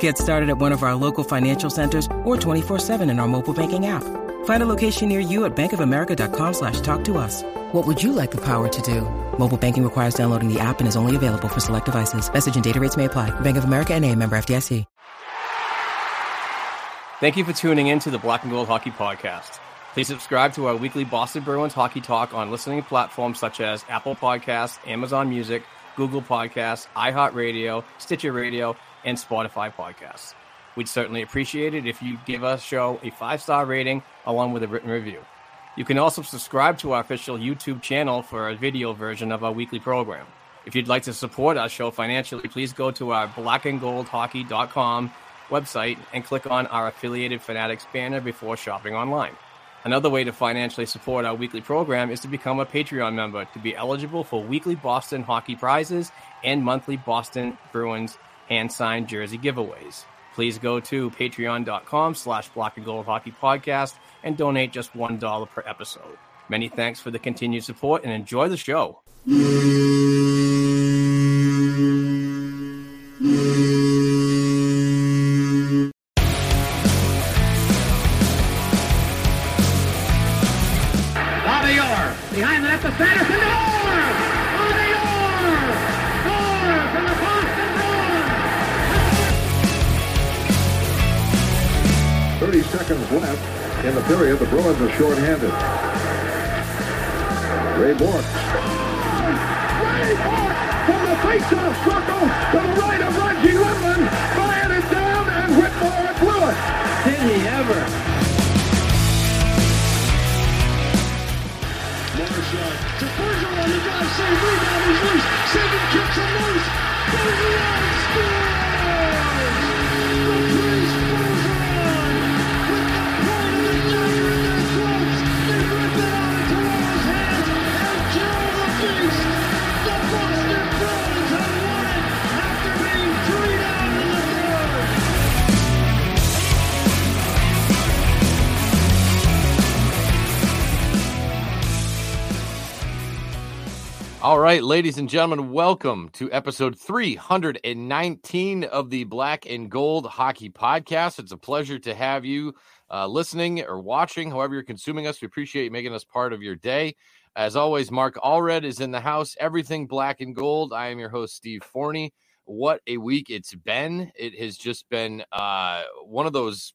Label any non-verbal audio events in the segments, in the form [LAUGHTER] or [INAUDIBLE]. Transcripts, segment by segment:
Get started at one of our local financial centers or 24-7 in our mobile banking app. Find a location near you at bankofamerica.com slash talk to us. What would you like the power to do? Mobile banking requires downloading the app and is only available for select devices. Message and data rates may apply. Bank of America and a member FDIC. Thank you for tuning in to the Black and Gold Hockey Podcast. Please subscribe to our weekly Boston Bruins hockey talk on listening platforms such as Apple Podcasts, Amazon Music, Google Podcasts, iHeartRadio, Stitcher Radio, and Spotify Podcasts. We'd certainly appreciate it if you give us show a five star rating along with a written review. You can also subscribe to our official YouTube channel for a video version of our weekly program. If you'd like to support our show financially, please go to our blackandgoldhockey.com website and click on our affiliated Fanatics banner before shopping online. Another way to financially support our weekly program is to become a Patreon member to be eligible for weekly Boston hockey prizes and monthly Boston Bruins hand signed jersey giveaways. Please go to patreon.com slash black and gold hockey podcast and donate just $1 per episode. Many thanks for the continued support and enjoy the show. Shorthanded. Ray Bourque. Right, ladies and gentlemen, welcome to episode 319 of the Black and Gold Hockey Podcast. It's a pleasure to have you uh, listening or watching, however you're consuming us. We appreciate you making us part of your day. As always, Mark Allred is in the house. Everything Black and Gold. I am your host, Steve Forni. What a week it's been! It has just been uh, one of those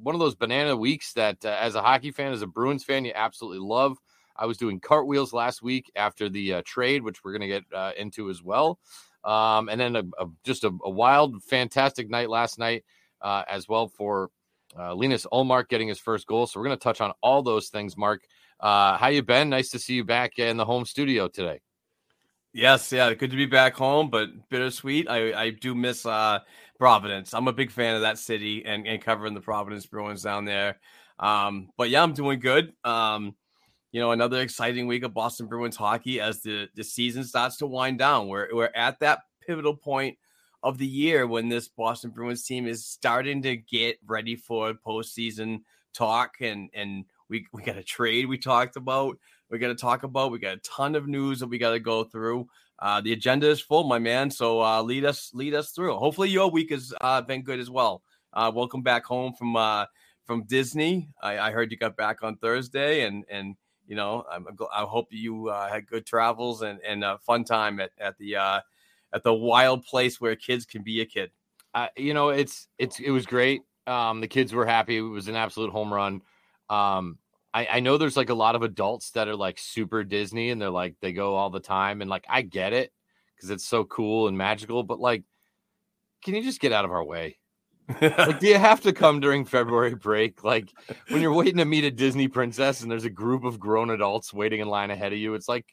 one of those banana weeks that, uh, as a hockey fan, as a Bruins fan, you absolutely love. I was doing cartwheels last week after the uh, trade, which we're going to get uh, into as well. Um, and then a, a, just a, a, wild, fantastic night last night uh, as well for uh, Linus Ullmark getting his first goal. So we're going to touch on all those things. Mark, how you been? Nice to see you back in the home studio today. Yes, yeah, good to be back home, but bittersweet. I, I do miss uh, Providence. I'm a big fan of that city and, and covering the Providence Bruins down there. Um, but yeah, I'm doing good. Um, you know, another exciting week of Boston Bruins hockey as the, the season starts to wind down. We're, we're at that pivotal point of the year when this Boston Bruins team is starting to get ready for postseason talk. And, and we, we got a trade we talked about. We got to talk about. We got a ton of news that we got to go through. Uh, the agenda is full, my man. So uh, lead us lead us through. Hopefully your week has uh, been good as well. Uh, welcome back home from uh, from Disney. I, I heard you got back on Thursday, and and you know, I'm, I hope you uh, had good travels and, and a fun time at, at the uh, at the wild place where kids can be a kid. Uh, you know, it's it's it was great. Um, the kids were happy. It was an absolute home run. Um, I, I know there's like a lot of adults that are like super Disney and they're like they go all the time and like I get it because it's so cool and magical, but like, can you just get out of our way? Like, do you have to come during February break? Like when you're waiting to meet a Disney princess and there's a group of grown adults waiting in line ahead of you, it's like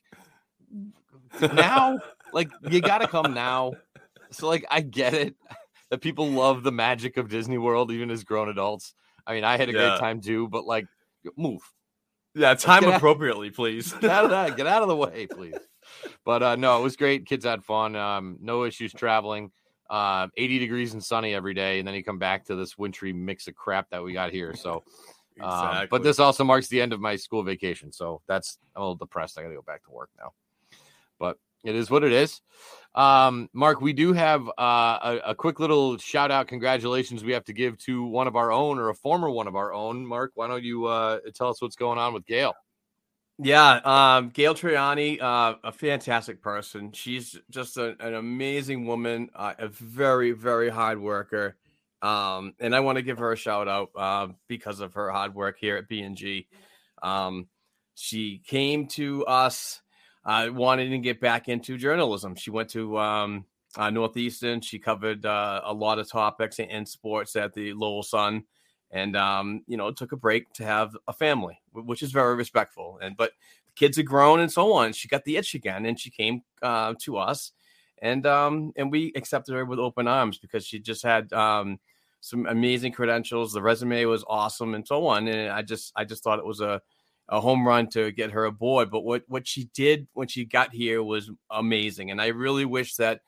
now, like you got to come now. So, like, I get it [LAUGHS] that people love the magic of Disney World, even as grown adults. I mean, I had a Yeah. great time too, but like, move. Yeah, time get out- appropriately, please. Get out of that. Get out of the [LAUGHS] way, please. But uh, no, it was great. Kids had fun. Um, no issues traveling. Uh, 80 degrees and sunny every day, and then you come back to this wintry mix of crap that we got here. So, [LAUGHS] um, but this also marks the end of my school vacation. So that's I'm a little depressed. I got to go back to work now. But it is what it is. Um, Mark, we do have uh, a, a quick little shout out, congratulations we have to give to one of our own or a former one of our own. Mark, why don't you uh, tell us what's going on with Gail? Yeah, um, Gail Triani, uh, a fantastic person. She's just a, an amazing woman, uh, a very, very hard worker. Um, and I want to give her a shout out uh, because of her hard work here at B&G. Um, she came to us uh, wanting to get back into journalism. She went to um, uh, Northeastern. She covered uh, a lot of topics in sports at the Lowell Sun and um, you know took a break to have a family, which is very respectful. And but the kids are grown and so on. She got the itch again, and she came uh, to us, and um, and we accepted her with open arms because she just had um, some amazing credentials. The resume was awesome, and so on. And I just I just thought it was a a home run to get her aboard. But what what she did when she got here was amazing, and I really wish that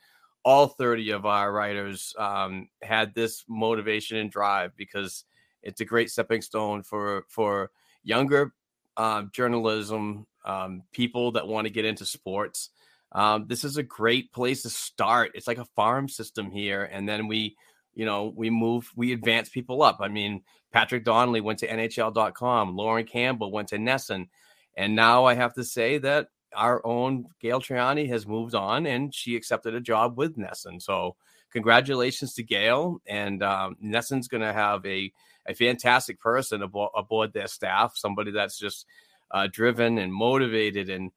all 30 of our writers um, had this motivation and drive because it's a great stepping stone for for younger um, journalism um, people that want to get into sports. Um, this is a great place to start. It's like a farm system here, and then we, you know, we move, we advance people up. I mean, Patrick Donnelly went to NHL.com. Lauren Campbell went to NESN, and now I have to say that our own Gail Triani has moved on, and she accepted a job with NESN. So congratulations to Gail, and um, NESN's going to have a a fantastic person aboard, aboard their staff, somebody that's just uh, driven and motivated, and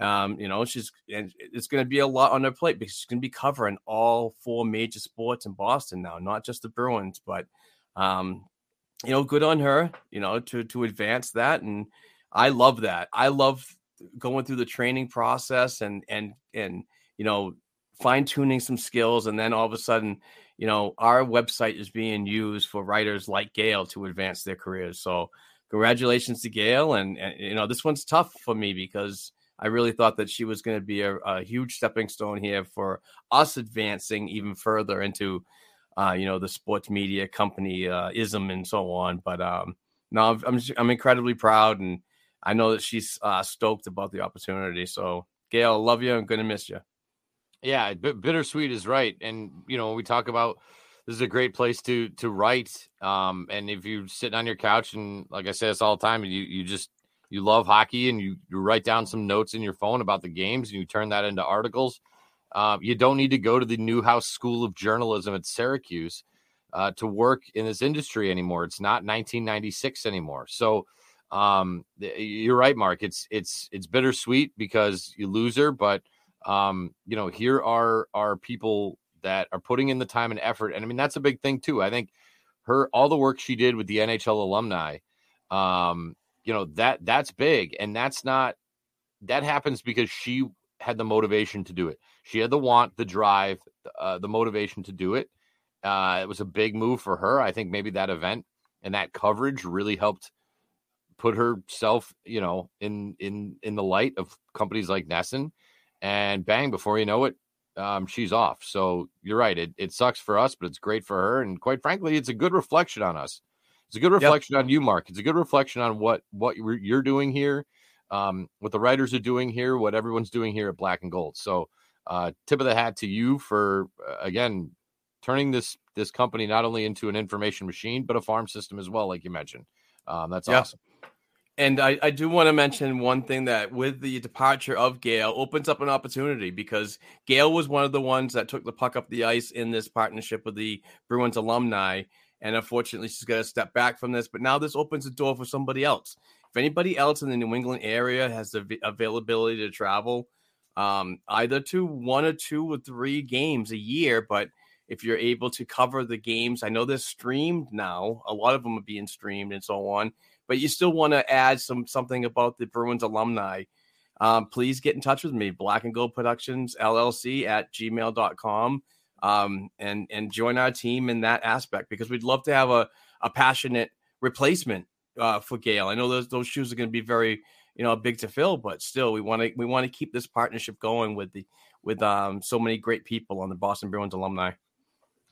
um, you know she's and it's going to be a lot on her plate because she's going to be covering all four major sports in Boston now, not just the Bruins, but um, you know, good on her, you know, to to advance that, and I love that. I love going through the training process and and and you know fine tuning some skills, and then all of a sudden you know, our website is being used for writers like Gail to advance their careers. So, congratulations to Gail. And, and you know, this one's tough for me because I really thought that she was going to be a, a huge stepping stone here for us advancing even further into, uh, you know, the sports media company uh, ism and so on. But um, no, I'm I'm incredibly proud, and I know that she's uh, stoked about the opportunity. So, Gail, love you. I'm going to miss you. Yeah, bit bittersweet is right. And you know, we talk about this is a great place to to write. Um, and if you're sitting on your couch and like I say this all the time, you you just you love hockey and you, you write down some notes in your phone about the games and you turn that into articles. Um, you don't need to go to the Newhouse School of Journalism at Syracuse uh, to work in this industry anymore. It's not 1996 anymore. So um, you're right, Mark. It's it's it's bittersweet because you lose her, but um, you know, here are are people that are putting in the time and effort, and I mean that's a big thing too. I think her all the work she did with the NHL alumni, um, you know that that's big, and that's not that happens because she had the motivation to do it. She had the want, the drive, uh, the motivation to do it. Uh, it was a big move for her. I think maybe that event and that coverage really helped put herself, you know, in in in the light of companies like NESN and bang, before you know it, um, she's off. So you're right. It, it sucks for us, but it's great for her. And quite frankly, it's a good reflection on us. It's a good reflection yep. on you, Mark. It's a good reflection on what what you're doing here, um, what the writers are doing here, what everyone's doing here at Black and Gold. So, uh, tip of the hat to you for uh, again turning this this company not only into an information machine but a farm system as well, like you mentioned. Um, that's yep. awesome. And I, I do want to mention one thing that with the departure of Gail opens up an opportunity because Gail was one of the ones that took the puck up the ice in this partnership with the Bruins alumni. And unfortunately, she's got to step back from this. But now this opens the door for somebody else. If anybody else in the New England area has the availability to travel, um, either to one or two or three games a year, but if you're able to cover the games. I know they're streamed now. A lot of them are being streamed and so on, but you still want to add some something about the Bruins alumni. Um, please get in touch with me, Black and Gold Productions LLC at gmail.com. Um, and and join our team in that aspect because we'd love to have a, a passionate replacement uh, for Gail. I know those those shoes are going to be very you know big to fill, but still we want to we want to keep this partnership going with the with um, so many great people on the Boston Bruins alumni.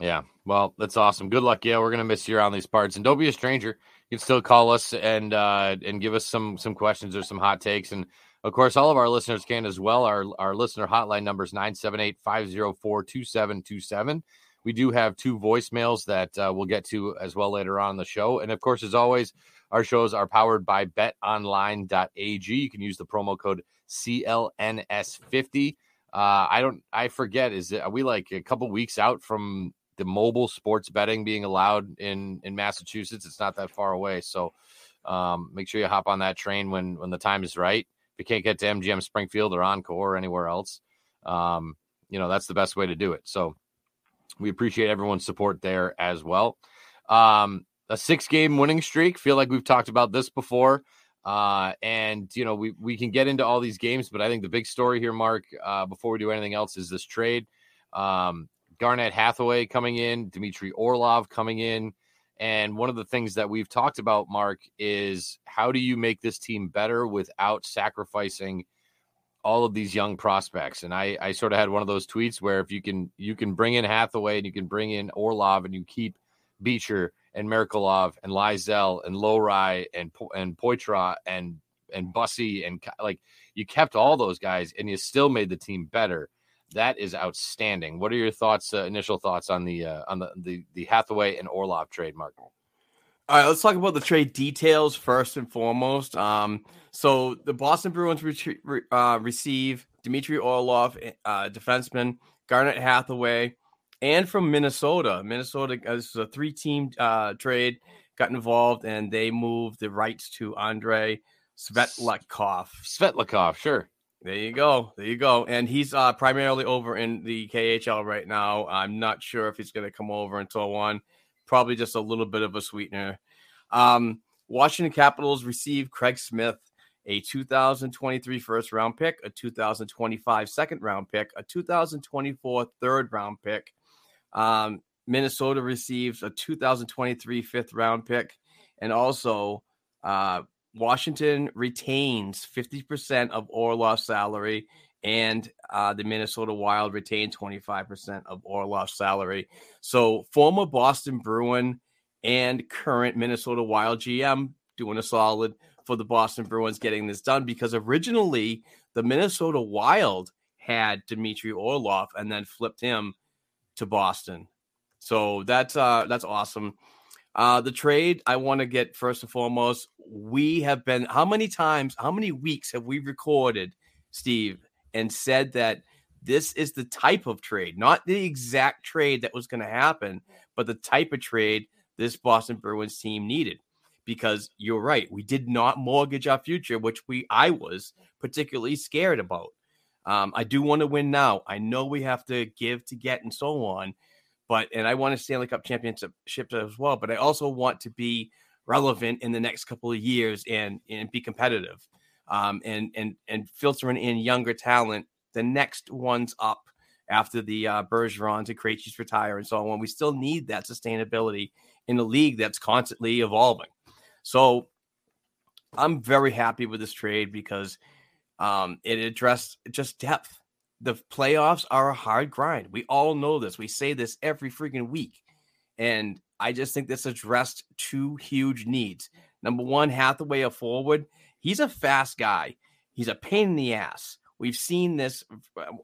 Yeah, well, that's awesome. Good luck, yeah. We're gonna miss you around these parts, and don't be a stranger. You can still call us and uh, and give us some some questions or some hot takes, and of course, all of our listeners can as well. Our our listener hotline number is 978-504-2727. We do have two voicemails that uh, we'll get to as well later on in the show, and of course, as always, our shows are powered by BetOnline.ag. You can use the promo code CLNS50. Uh, I don't. I forget. Is it? Are we like a couple weeks out from the mobile sports betting being allowed in in Massachusetts. It's not that far away, so um, make sure you hop on that train when when the time is right. If you can't get to MGM Springfield or Encore or anywhere else, um, you know that's the best way to do it. So we appreciate everyone's support there as well. Um, a six game winning streak. Feel like we've talked about this before. Uh, and you know, we we can get into all these games, but I think the big story here, Mark, uh, before we do anything else, is this trade. Um, Garnet Hathaway coming in, Dmitry Orlov coming in. And one of the things that we've talked about, Mark, is how do you make this team better without sacrificing all of these young prospects? And I, I sort of had one of those tweets where if you can you can bring in Hathaway and you can bring in Orlov and you keep Beecher and Merkulov and Lysell and Lohrei and and Poitras and and Bussi and like you kept all those guys and you still made the team better that is outstanding. What are your thoughts? Uh, initial thoughts on the uh, on the, the the Hathaway and Orlov trade, Mark? All right, let's talk about the trade details first and foremost. Um, so the Boston Bruins re- re- uh, receive Dmitry Orlov, uh, defenseman, Garnet Hathaway, and from Minnesota. Minnesota, uh, this is a three-team uh, trade, got involved, and they moved the rights to Andre Svetlakov. Svetlakov, sure. There you go. There you go. And he's uh, primarily over in the KHL right now. I'm not sure if he's going to come over until one. Probably just a little bit of a sweetener. Um, Washington Capitals received Craig Smith, a 2023 first round pick, a 2025 second round pick, a 2024 third round pick. Um, Minnesota receives a 2023 fifth round pick, and also uh, Washington retains 50% of Orlov's salary, and uh, the Minnesota Wild retain 25% of Orlov's salary. So, former Boston Bruin and current Minnesota Wild GM doing a solid for the Boston Bruins getting this done because originally the Minnesota Wild had Dmitry Orlov and then flipped him to Boston. So that's uh that's awesome. Uh, the trade, I want to get first and foremost. We have been, how many times, how many weeks have we recorded, Steve, and said that this is the type of trade, not the exact trade that was going to happen, but the type of trade this Boston Bruins team needed? Because you're right, we did not mortgage our future, which we I was particularly scared about. Um, I do want to win now. I know we have to give to get and so on but and I want a Stanley Cup championship as well. But I also want to be relevant in the next couple of years and and be competitive, um, and and and filtering in younger talent. The next ones up after the uh, Bergerons and Krejci's retire and so on. We still need that sustainability in a league that's constantly evolving. So I'm very happy with this trade because um, it addressed just depth the playoffs are a hard grind. We all know this. We say this every freaking week. And I just think this addressed two huge needs. Number one, Hathaway a forward. He's a fast guy. He's a pain in the ass. We've seen this,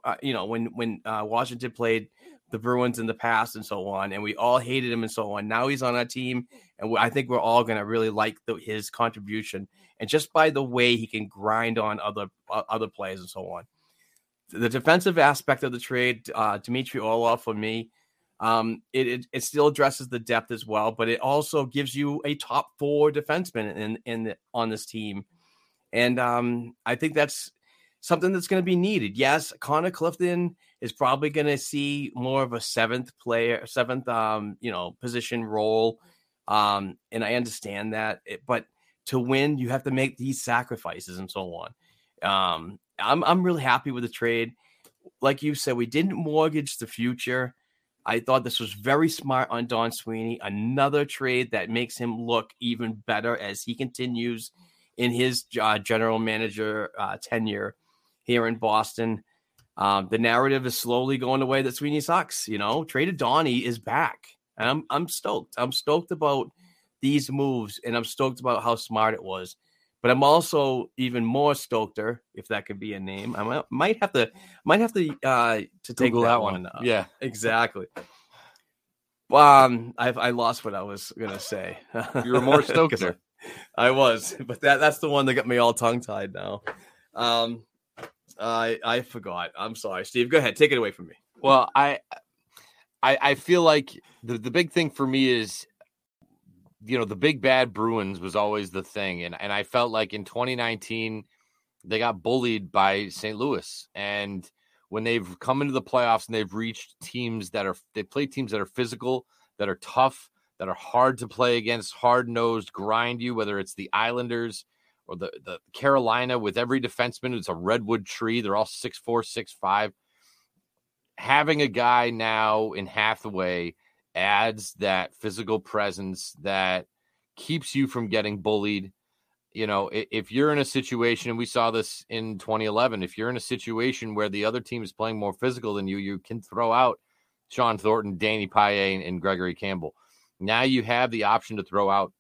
uh, you know, when when uh, Washington played the Bruins in the past and so on, and we all hated him and so on. Now he's on our team, and I think we're all going to really like the, his contribution, and just by the way he can grind on other uh, other players and so on the defensive aspect of the trade, uh, Dmitry Orlov for me, um, it, it, it still addresses the depth as well, but it also gives you a top four defenseman in in the, on this team, and um, I think that's something that's going to be needed. Yes, Connor Clifton is probably going to see more of a seventh player, seventh, um, you know, position role. Um, and I understand that, it, but to win, you have to make these sacrifices and so on. Um, I'm I'm really happy with the trade. Like you said, we didn't mortgage the future. I thought this was very smart on Don Sweeney. Another trade that makes him look even better as he continues in his uh, general manager uh, tenure here in Boston. Um, the narrative is slowly going away that Sweeney sucks. You know, traded Donnie is back, and I'm I'm stoked. I'm stoked about these moves, and I'm stoked about how smart it was. But I'm also even more stokeder, if that could be a name. I might have to might have to uh to take Google that, that one. one. up. Yeah. exactly. Um, I I lost what I was gonna say. You were more stokeder. [LAUGHS] I, I was, but that that's the one that got me all tongue tied now. Um, I I forgot. I'm sorry, Steve. Go ahead, take it away from me. Well, I, I, I feel like the the big thing for me is, you know, the big bad Bruins was always the thing, and and I felt like in 2019 they got bullied by St. Louis, and when they've come into the playoffs and they've reached teams that are they play teams that are physical, that are tough, that are hard to play against, hard nosed, grind you, whether it's the Islanders or the, the Carolina with every defenseman, it's a redwood tree. They're all six four, six five. Having a guy now in Hathaway adds that physical presence that keeps you from getting bullied. You know, if you're in a situation, and we saw this in 2011, if you're in a situation where the other team is playing more physical than you, you can throw out Shawn Thornton, Danny Paille, and Gregory Campbell. Now you have the option to throw out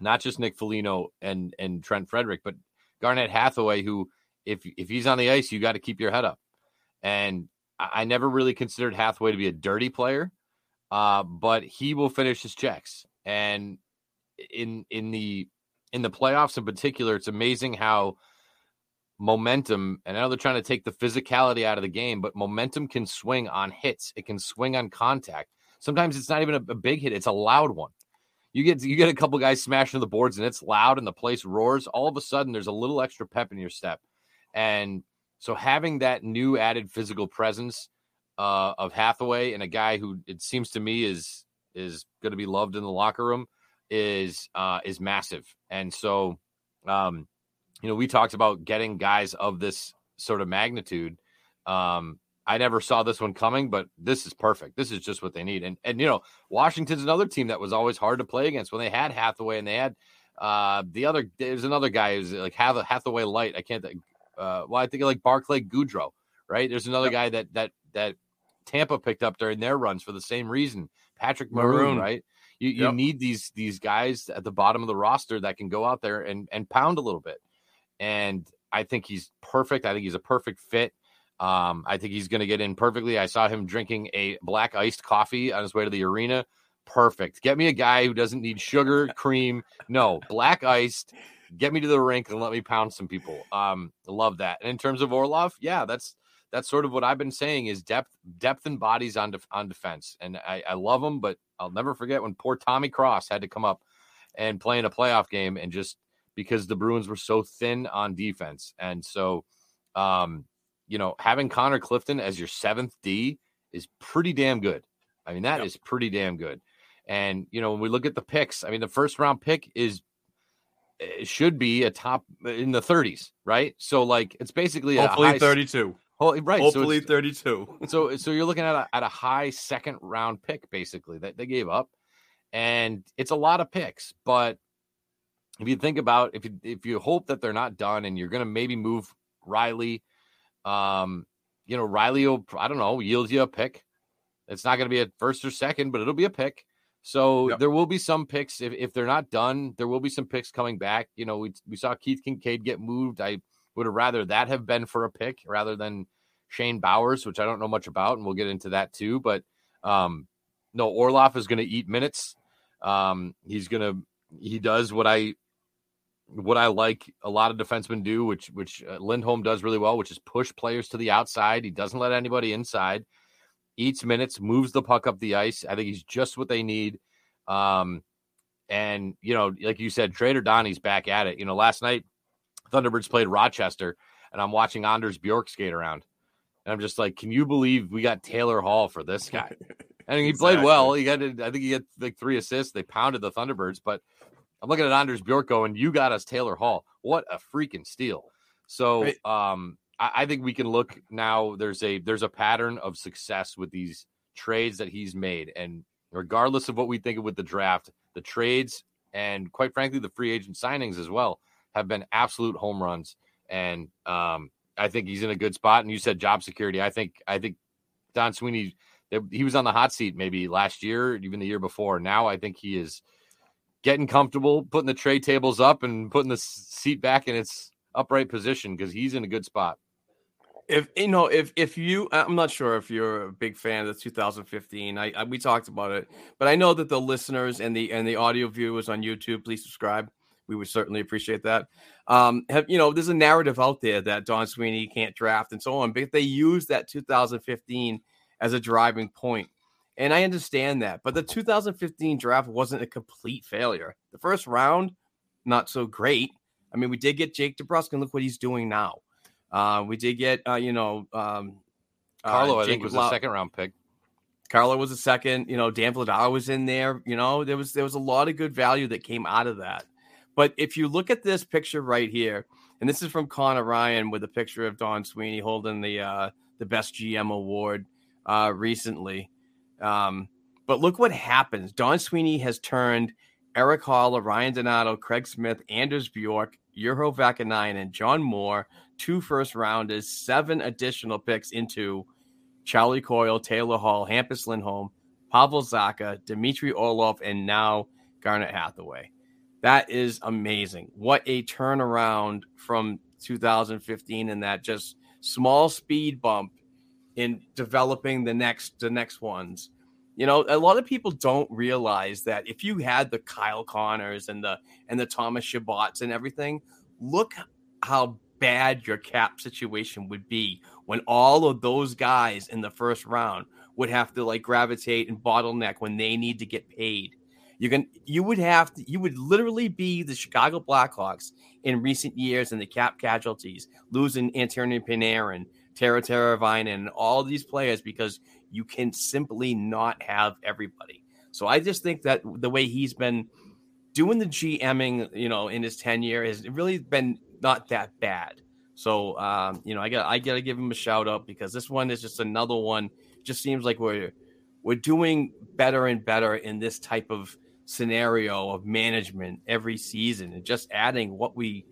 not just Nick Foligno and and Trent Frederic, but Garnet Hathaway, who if if he's on the ice, you got to keep your head up. And I never really considered Hathaway to be a dirty player, uh, but he will finish his checks. And in in the in the playoffs in particular, it's amazing how momentum, and I know they're trying to take the physicality out of the game, but momentum can swing on hits. It can swing on contact. Sometimes it's not even a, a big hit; it's a loud one. You get you get a couple guys smashing the boards, and it's loud, and the place roars. All of a sudden, there's a little extra pep in your step, and so having that new added physical presence uh, of Hathaway and a guy who it seems to me is is going to be loved in the locker room is uh, is massive. And so, um, you know, we talked about getting guys of this sort of magnitude. Um, I never saw this one coming, but this is perfect. This is just what they need. And and you know, Washington's another team that was always hard to play against when they had Hathaway and they had uh the other there's another guy who's like Hath- Hathaway light. I can't think uh well, I think like Barclay Goodrow, right? There's another guy that that that Tampa picked up during their runs for the same reason. Patrick Maroon, right? You you Yep. need these these guys at the bottom of the roster that can go out there and and pound a little bit. And I think he's perfect. I think he's a perfect fit. Um, I think he's going to get in perfectly. I saw him drinking a black iced coffee on his way to the arena. Perfect. Get me a guy who doesn't need sugar, [LAUGHS] cream. No, black iced. Get me to the rink and let me pound some people. Um, love that. And in terms of Orlov, yeah, that's that's sort of what I've been saying is depth, depth and bodies on def- on defense. And I, I love them. but I'll never forget when poor Tommy Cross had to come up and play in a playoff game and just because the Bruins were so thin on defense. And so, um, you know, having Connor Clifton as your seventh D is pretty damn good. I mean, that is Yep. pretty damn good. And, you know, when we look at the picks, I mean, the first round pick is, it should be a top in the 30s, right? So, like, it's basically a Hopefully high, 32. Oh, right. Hopefully it's- 32. so [LAUGHS] so you're looking at a, at a high second round pick basically that they gave up and it's a lot of picks but if you think about if you if you hope that they're not done and you're going to maybe move Reilly um you know Reilly will I don't know yield you a pick it's not going to be a first or second but it'll be a pick so Yep. there will be some picks if, if they're not done there will be some picks coming back you know we we saw Keith Kinkaid get moved I would have rather that have been for a pick rather than Shane Bowers, which I don't know much about, and we'll get into that too. But um, no, Orlov is going to eat minutes. Um, he's going to he does what I what I like a lot of defensemen do, which which uh, Lindholm does really well, which is push players to the outside. He doesn't let anybody inside. Eats minutes, moves the puck up the ice. I think he's just what they need. Um, and you know, like you said, Trader Donnie's back at it. You know, last night Thunderbirds played Rochester, and I'm watching Anders Bjork skate around. And I'm just like, can you believe we got Taylor Hall for this guy? [LAUGHS] And he played well. He got, I think he had like three assists. They pounded the Thunderbirds, but I'm looking at Anders Bjork going, you got us Taylor Hall. What a freaking steal. So um, I, I think we can look now. There's a there's a pattern of success with these trades that he's made, and regardless of what we think of with the draft, the trades and quite frankly the free agent signings as well have been absolute home runs. And um, I think he's in a good spot. And you said job security. I think I think Don Sweeney he was on the hot seat maybe last year, even the year before. Now I think he is getting comfortable, putting the tray tables up and putting the seat back in its upright position because he's in a good spot. If you know, if if you, I'm not sure if you're a big fan of the 2015. I, I we talked about it, but I know that the listeners and the and the audio viewers on YouTube, please subscribe. We would certainly appreciate that. Um, have you know, there's a narrative out there that Don Sweeney can't draft and so on, but they use that 2015 as a driving point, and I understand that. But the 2015 draft wasn't a complete failure. The first round, not so great. I mean, we did get Jake DeBrusk, and look what he's doing now. Uh, we did get, uh, you know, um, Carlo, uh, I think, was Lau- a second round pick. Carlo was a second. You know, Dan Vladar was in there. You know, there was there was a lot of good value that came out of that. But if you look at this picture right here, and this is from Connor Ryan with a picture of Don Sweeney holding the uh, the best GM award uh, recently. Um, but look what happens. Don Sweeney has turned Erik Haula, Ryan Donato, Craig Smith, Anders Bjork, Urho Vaakanainen, and John Moore, two first rounders, seven additional picks into Charlie Coyle, Taylor Hall, Hampus Lindholm, Pavel Zacha, Dmitry Orlov, and now Garnet Hathaway. That is amazing. What a turnaround from 2015 and that just small speed bump in developing the next the next ones. You know, a lot of people don't realize that if you had the Kyle Connors and the and the Thomas Chabots and everything, look how bad your cap situation would be when all of those guys in the first round would have to like gravitate and bottleneck when they need to get paid. You can you would have to you would literally be the Chicago Blackhawks in recent years and the cap casualties, losing Antonio Panarin, Tara Teravainen, and all these players because you can simply not have everybody. So I just think that the way he's been doing the GMing, you know, in his tenure has really been not that bad. So um, you know, I got I got to give him a shout out because this one is just another one. Just seems like we're we're doing better and better in this type of scenario of management every season, and just adding what we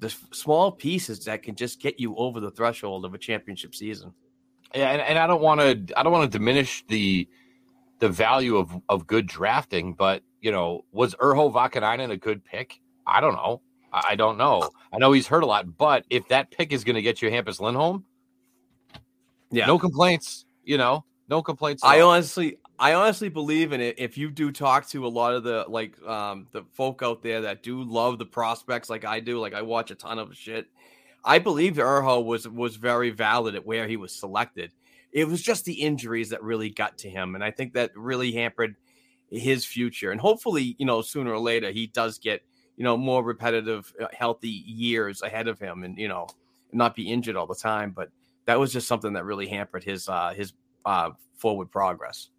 the small pieces that can just get you over the threshold of a championship season. Yeah, and, and I don't want to I don't want to diminish the the value of of good drafting, but you know, was Urho Vaakanainen a good pick? I don't know. I, I don't know. I know he's hurt a lot, but if that pick is going to get you Hampus Lindholm, Yeah, no complaints. You know, no complaints. I all. honestly, I honestly believe in it. If you do talk to a lot of the like um the folk out there that do love the prospects, like I do, like I watch a ton of shit. I believe Urho was was very valid at where he was selected. It was just the injuries that really got to him, and I think that really hampered his future. And hopefully, you know, sooner or later he does get you know more repetitive, uh, healthy years ahead of him, and you know, not be injured all the time. But that was just something that really hampered his uh his uh forward progress.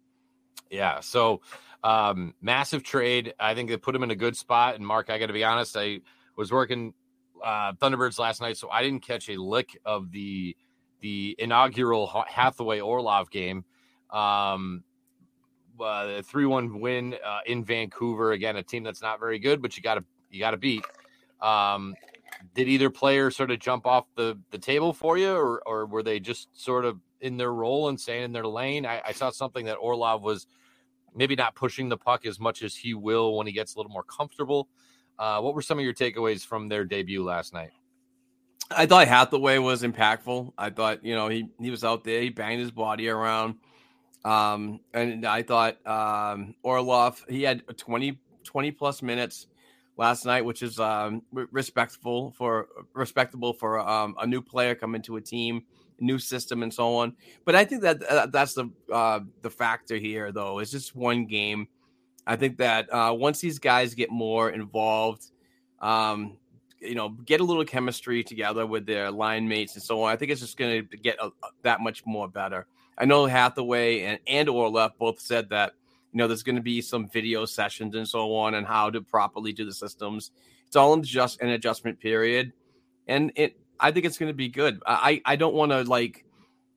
Yeah. So um massive trade. I think they put him in a good spot. And Mark, I gotta be honest, I was working uh Thunderbirds last night, so I didn't catch a lick of the the inaugural Hathaway Orlov game. Um uh, three one win uh, in Vancouver again, a team that's not very good, but you got to you got to beat. Um, did either player sort of jump off the the table for you, or or were they just sort of in their role and staying in their lane? I, I saw something that Orlov was maybe not pushing the puck as much as he will when he gets a little more comfortable. Uh, what were some of your takeaways from their debut last night? I thought Hathaway was impactful. I thought, you know, he he was out there, he banged his body around. Um, and I thought um Orlov, he had 20, 20 plus minutes last night, which is um respectful for respectable for um a new player coming to a team, new system and so on. But I think that uh, that's the uh the factor here though. It's just one game. I think that uh once these guys get more involved, um you know, get a little chemistry together with their line mates and so on. I think it's just going to get a, that much more better. I know Hathaway and and Orlov both said that you know there's going to be some video sessions and so on and how to properly do the systems. It's all in just an adjustment period, and it I think it's going to be good. I I don't want to like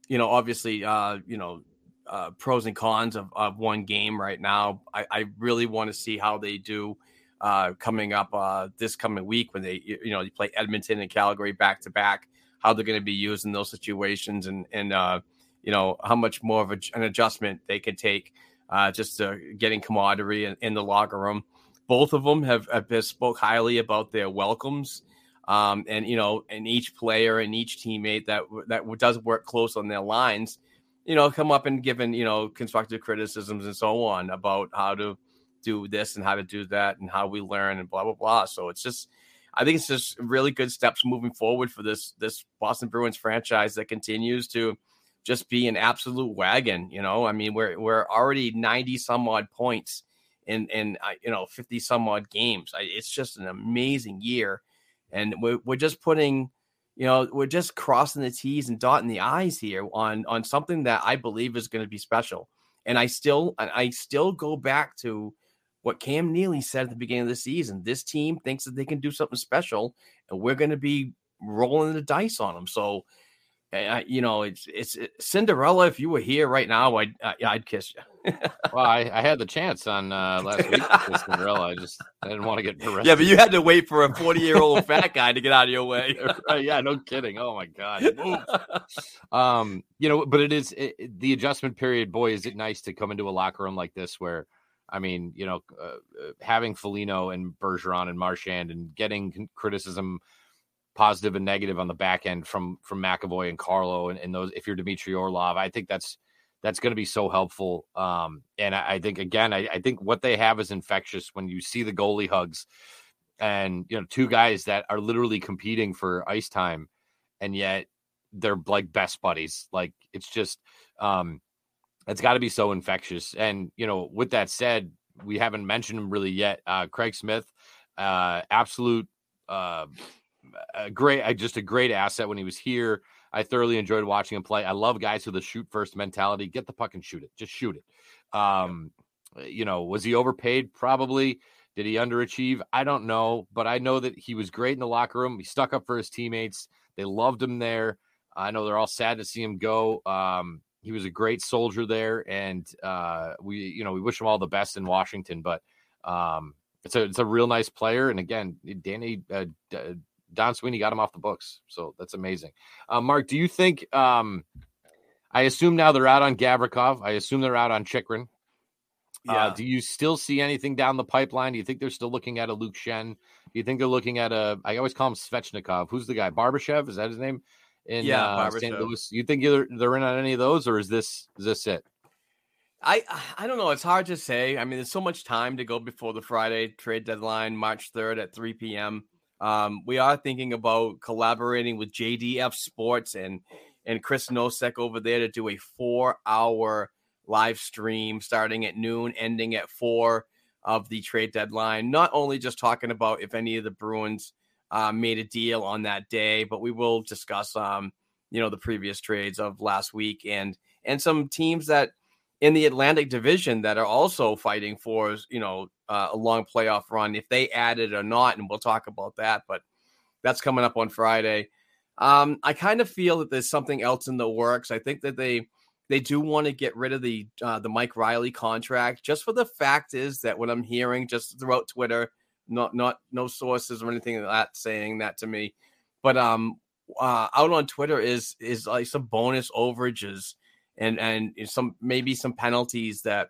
you know obviously uh you know uh, pros and cons of, of one game right now. I, I really want to see how they do uh, coming up uh, this coming week when they you know you play Edmonton and Calgary back to back. How they're going to be used in those situations and and uh, you know how much more of a, an adjustment they can take uh, just getting camaraderie in, in, the locker room. Both of them have, have spoke highly about their welcomes. Um, and you know, and each player and each teammate that that does work close on their lines you know, come up and given, you know, constructive criticisms and so on about how to do this and how to do that and how we learn and blah blah blah. So it's just I think it's just really good steps moving forward for this this Boston Bruins franchise that continues to just be an absolute wagon. You know, I mean, we're we're already ninety some odd points in in uh, you know fifty some odd games. It's just an amazing year, and we're we're just putting you know, we're just crossing the T's and dotting the I's here on on something that I believe is going to be special. And I still I still go back to what Cam Neely said at the beginning of the season. This team thinks that they can do something special, and we're going to be rolling the dice on them. So I, you know, it's it's Cinderella. If you were here right now, I'd I'd kiss you. [LAUGHS] well, I, I had the chance on uh, last week with [LAUGHS] Cinderella. I just I didn't want to get arrested. Yeah, but you had to wait for a forty year old fat guy to get out of your way. [LAUGHS] yeah, no kidding. Oh my god. um, you know, but it is it, the adjustment period. Boy, is it nice to come into a locker room like this where. I mean, you know, uh, uh having Foligno and Bergeron and Marchand and getting criticism positive and negative on the back end from from McAvoy and Carlo and, and those. If you're Dmitry Orlov, I think that's that's going to be so helpful. Um, and I, I think again, I, I, think what they have is infectious when you see the goalie hugs, and you know, two guys that are literally competing for ice time, and yet they're like best buddies. Like it's just, um, it's got to be so infectious. And you know, with that said, we haven't mentioned him really yet. Uh, Craig Smith, uh, absolute. Uh, a great, just a great asset when he was here. I thoroughly enjoyed watching him play. I love guys with a shoot first mentality. Get the puck and shoot it. Just shoot it. Um, you know, was he overpaid? Probably. Did he underachieve? I don't know, but I know that he was great in the locker room. He stuck up for his teammates. They loved him there. I know they're all sad to see him go. Um, he was a great soldier there, and uh, we, you know, we wish him all the best in Washington. But um, it's a it's a real nice player, and again, Danny uh, Don Sweeney got him off the books. So that's amazing. Uh, Mark, do you think? Um, I assume now they're out on Gavrikov. I assume they're out on Chychrun. Uh, yeah. Uh, do you still see anything down the pipeline? Do you think they're still looking at a Luke Schenn? Do you think they're looking at a? I always call him Svechnikov. Who's the guy? Barbashev? Is that his name? In yeah, uh, St. Louis. You think they're, they're in on any of those, or is this is this it? I I don't know. It's hard to say. I mean, there's so much time to go before the Friday trade deadline, March 3rd at 3 p.m. Um, we are thinking about collaborating with JDF Sports and and Chris Nosek over there to do a four hour live stream starting at noon, ending at four of the trade deadline. Not only just talking about if any of the Bruins uh, made a deal on that day, but we will discuss um, you know the previous trades of last week and and some teams that in the Atlantic Division that are also fighting for you know uh, a long playoff run if they add it or not, and we'll talk about that. But that's coming up on Friday. Um, I kind of feel that there's something else in the works. I think that they they do want to get rid of the uh, the Mike Reilly contract, just for the fact is that what I'm hearing just throughout Twitter, not not no sources or anything like that saying that to me, but um uh, out on Twitter is is like some bonus overages and and some maybe some penalties that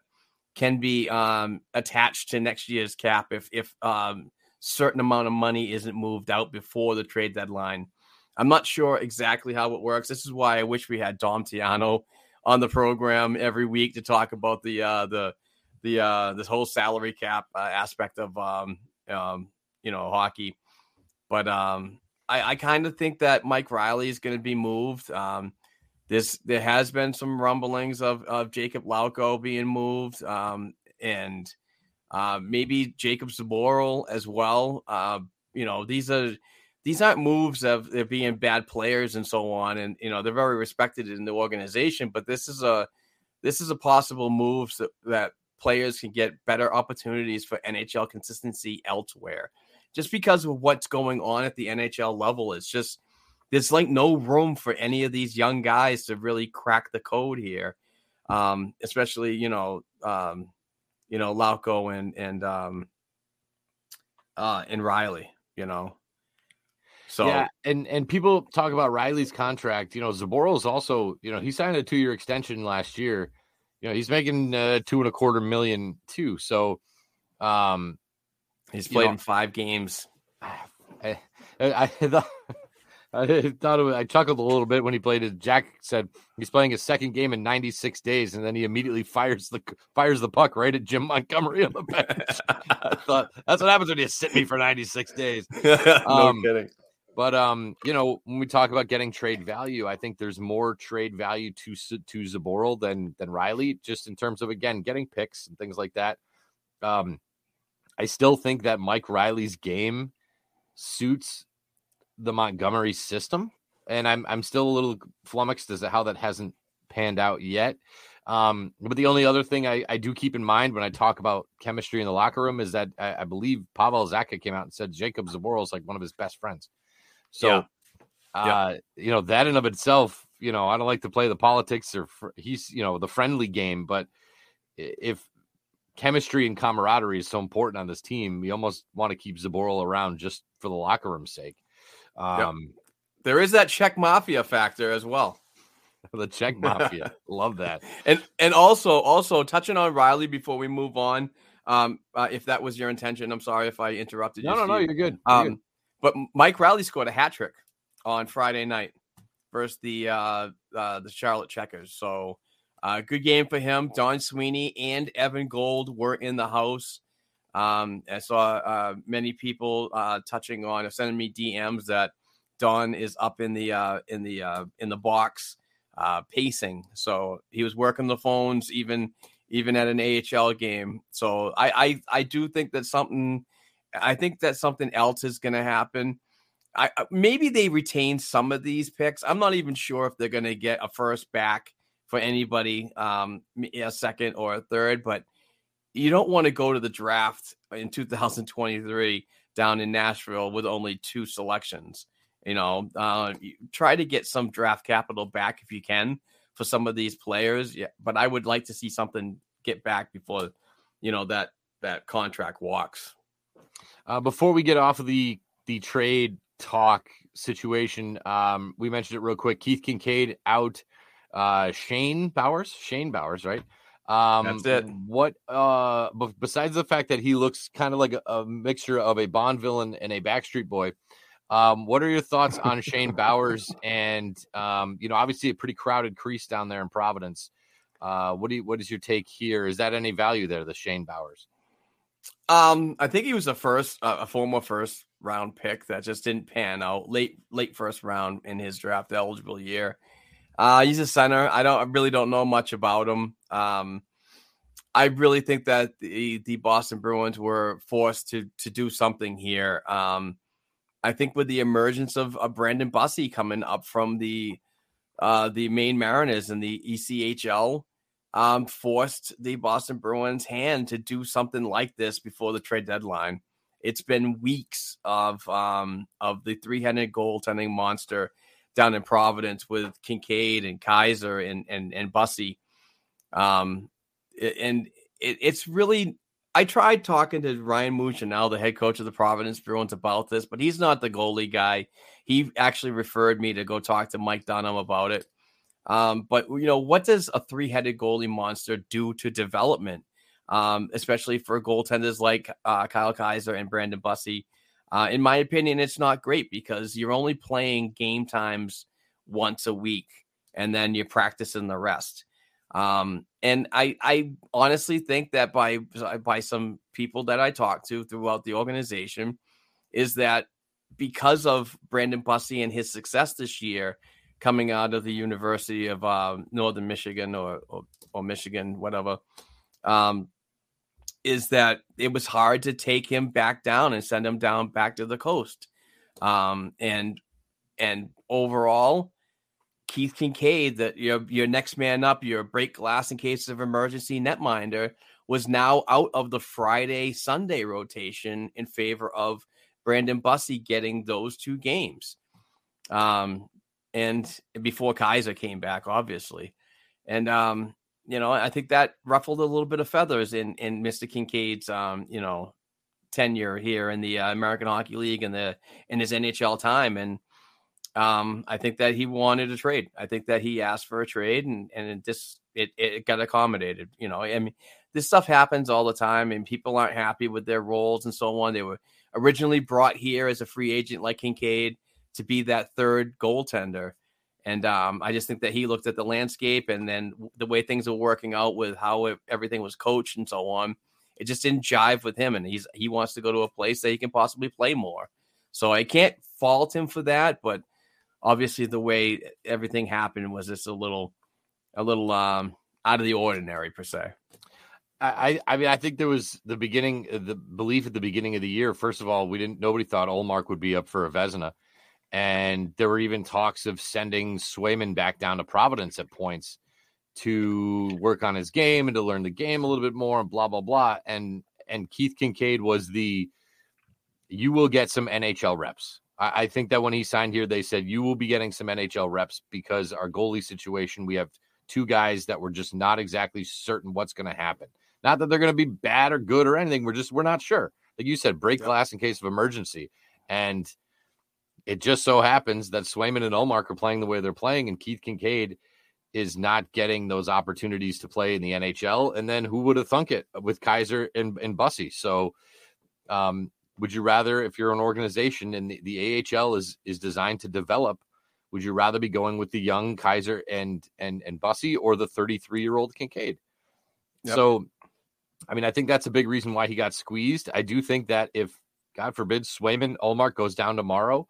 can be um, attached to next year's cap if if um, certain amount of money isn't moved out before the trade deadline. I'm not sure exactly how it works. This is why I wish we had Dom Tiano on the program every week to talk about the uh, the the uh, this whole salary cap uh, aspect of um, um, you know hockey. But um, I, I kind of think that Mike Reilly is going to be moved. Um, this there has been some rumblings of of Jakub Lauko being moved, um, and uh, maybe Jacob Zboril as well. Uh, you know, these are these aren't moves of they're being bad players and so on, and you know they're very respected in the organization. But this is a this is a possible move that, that players can get better opportunities for NHL consistency elsewhere. Just because of what's going on at the NHL level, it's just there's like no room for any of these young guys to really crack the code here. Um, especially, you know, um, you know, Lauko and and um uh and Reilly, you know. So yeah, and and people talk about Reilly's contract. You know, is also, you know, he signed a two year extension last year. You know, he's making uh, two and a quarter million too. So, um, he's played know, in five games. [SIGHS] I, I, I, [LAUGHS] I thought was, I chuckled a little bit when he played it. Jack said he's playing his second game in 96 days, and then he immediately fires the fires the puck right at Jim Montgomery on the [LAUGHS] bench. I thought that's what happens when you sit me for 96 days. [LAUGHS] no um, kidding. But um, you know, when we talk about getting trade value, I think there's more trade value to to Zboril than than Reilly, just in terms of again getting picks and things like that. Um, I still think that Mike Reilly's game suits the Montgomery system, and I'm I'm still a little flummoxed as to how that hasn't panned out yet. Um, but the only other thing I, I do keep in mind when I talk about chemistry in the locker room is that I, I believe Pavel Zacha came out and said Jacob Zboril is like one of his best friends. So, yeah. Uh, yeah. you know, that in of itself, you know, I don't like to play the politics or fr- he's, you know, the friendly game, but if chemistry and camaraderie is so important on this team, you almost want to keep Zboril around just for the locker room's sake. Um, yep. There is that Czech mafia factor as well. [LAUGHS] the Czech mafia, [LAUGHS] love that. And and also also touching on Reilly before we move on. Um, uh, if that was your intention, I'm sorry if I interrupted no, you. No, no, no, you're good. You're um, good. but Mike Reilly scored a hat trick on Friday night versus the uh, uh the Charlotte Checkers. So uh, good game for him. Don Sweeney and Evan Gold were in the house. Um, I saw uh, many people uh, touching on, or sending me DMs that Don is up in the uh, in the uh, in the box uh, pacing. So he was working the phones even even at an AHL game. So I I, I do think that something I think that something else is going to happen. I maybe they retain some of these picks. I'm not even sure if they're going to get a first back for anybody, um, a second or a third, but you don't want to go to the draft in 2023 down in Nashville with only two selections. You know, uh, try to get some draft capital back if you can for some of these players. Yeah, but I would like to see something get back before you know that that contract walks. Uh, before we get off of the the trade talk situation, um, we mentioned it real quick. Keith Kinkaid out. Uh, Shane Bowers, Shane Bowers, right? Um, That's it. What, uh, besides the fact that he looks kind of like a, a, mixture of a Bond villain and a Backstreet Boy, um, what are your thoughts on Shane Bowers? And, um, you know, obviously a pretty crowded crease down there in Providence. Uh, what do you, what is your take here? Is that any value there, the Shane Bowers? Um, I think he was a first, uh, a former first round pick that just didn't pan out late, late first round in his draft eligible year. Uh, he's a center. I don't I really don't know much about him. Um, I really think that the, the Boston Bruins were forced to to do something here. Um, I think with the emergence of, of Brandon Bussi coming up from the uh, the Maine Mariners and the ECHL, um, forced the Boston Bruins' hand to do something like this before the trade deadline. It's been weeks of um, of the three headed goaltending monster down in Providence with Kinkaid and Kaiser and and and Bussi. Um, and it, it's really I tried talking to Ryan Mougenel, the head coach of the Providence Bruins, about this, but he's not the goalie guy. He actually referred me to go talk to Mike Dunham about it. Um, but you know, what does a three-headed goalie monster do to development, um, especially for goaltenders like uh, Kyle Kaiser and Brandon Bussi? Uh, in my opinion, it's not great because you're only playing game times once a week and then you're practicing the rest. Um, and I, I honestly think that by by some people that I talked to throughout the organization, is that because of Brandon Bussi and his success this year, coming out of the University of uh, Northern Michigan or, or, or Michigan, whatever, um, is that it was hard to take him back down and send him down back to the coast. Um, and and overall, Keith Kinkaid, that your your next man up, your break glass in case of emergency netminder, was now out of the Friday Sunday rotation in favor of Brandon Bussi getting those two games. Um, and before Kaiser came back, obviously. And um, you know, I think that ruffled a little bit of feathers in in Mr. Kinkaid's um, you know, tenure here in the uh, American Hockey League and the in his NHL time. And um, I think that he wanted a trade. I think that he asked for a trade, and and it just it it got accommodated. You know, I mean, this stuff happens all the time, and people aren't happy with their roles and so on. They were originally brought here as a free agent like Kinkaid, to be that third goaltender. And um, I just think that he looked at the landscape and then the way things were working out with how it, everything was coached and so on. It just didn't jive with him, and he's he wants to go to a place that he can possibly play more. So I can't fault him for that, but obviously the way everything happened was just a little a little um out of the ordinary per se. I, I mean, I think there was the beginning, uh, the belief at the beginning of the year. First of all, we didn't, nobody thought Ullmark would be up for a Vezina. And there were even talks of sending Swayman back down to Providence at points to work on his game and to learn the game a little bit more and blah, blah, blah. And, and Keith Kinkaid was the, you will get some NHL reps. I, I think that when he signed here, they said, you will be getting some NHL reps because our goalie situation, we have two guys that were just not exactly certain what's going to happen. Not that they're going to be bad or good or anything. We're just we're not sure. Like you said, break glass in case of emergency. And it just so happens that Swayman and Ullmark are playing the way they're playing, and Keith Kinkaid is not getting those opportunities to play in the NHL. And then who would have thunk it with Kaiser and, and Bussi? So um, would you rather, if you're an organization and the, the AHL is is designed to develop, would you rather be going with the young Kaiser and and and Bussi or the 33 year old Kinkaid? Yep. So I mean, I think that's a big reason why he got squeezed. I do think that if, God forbid, Swayman Ullmark goes down tomorrow,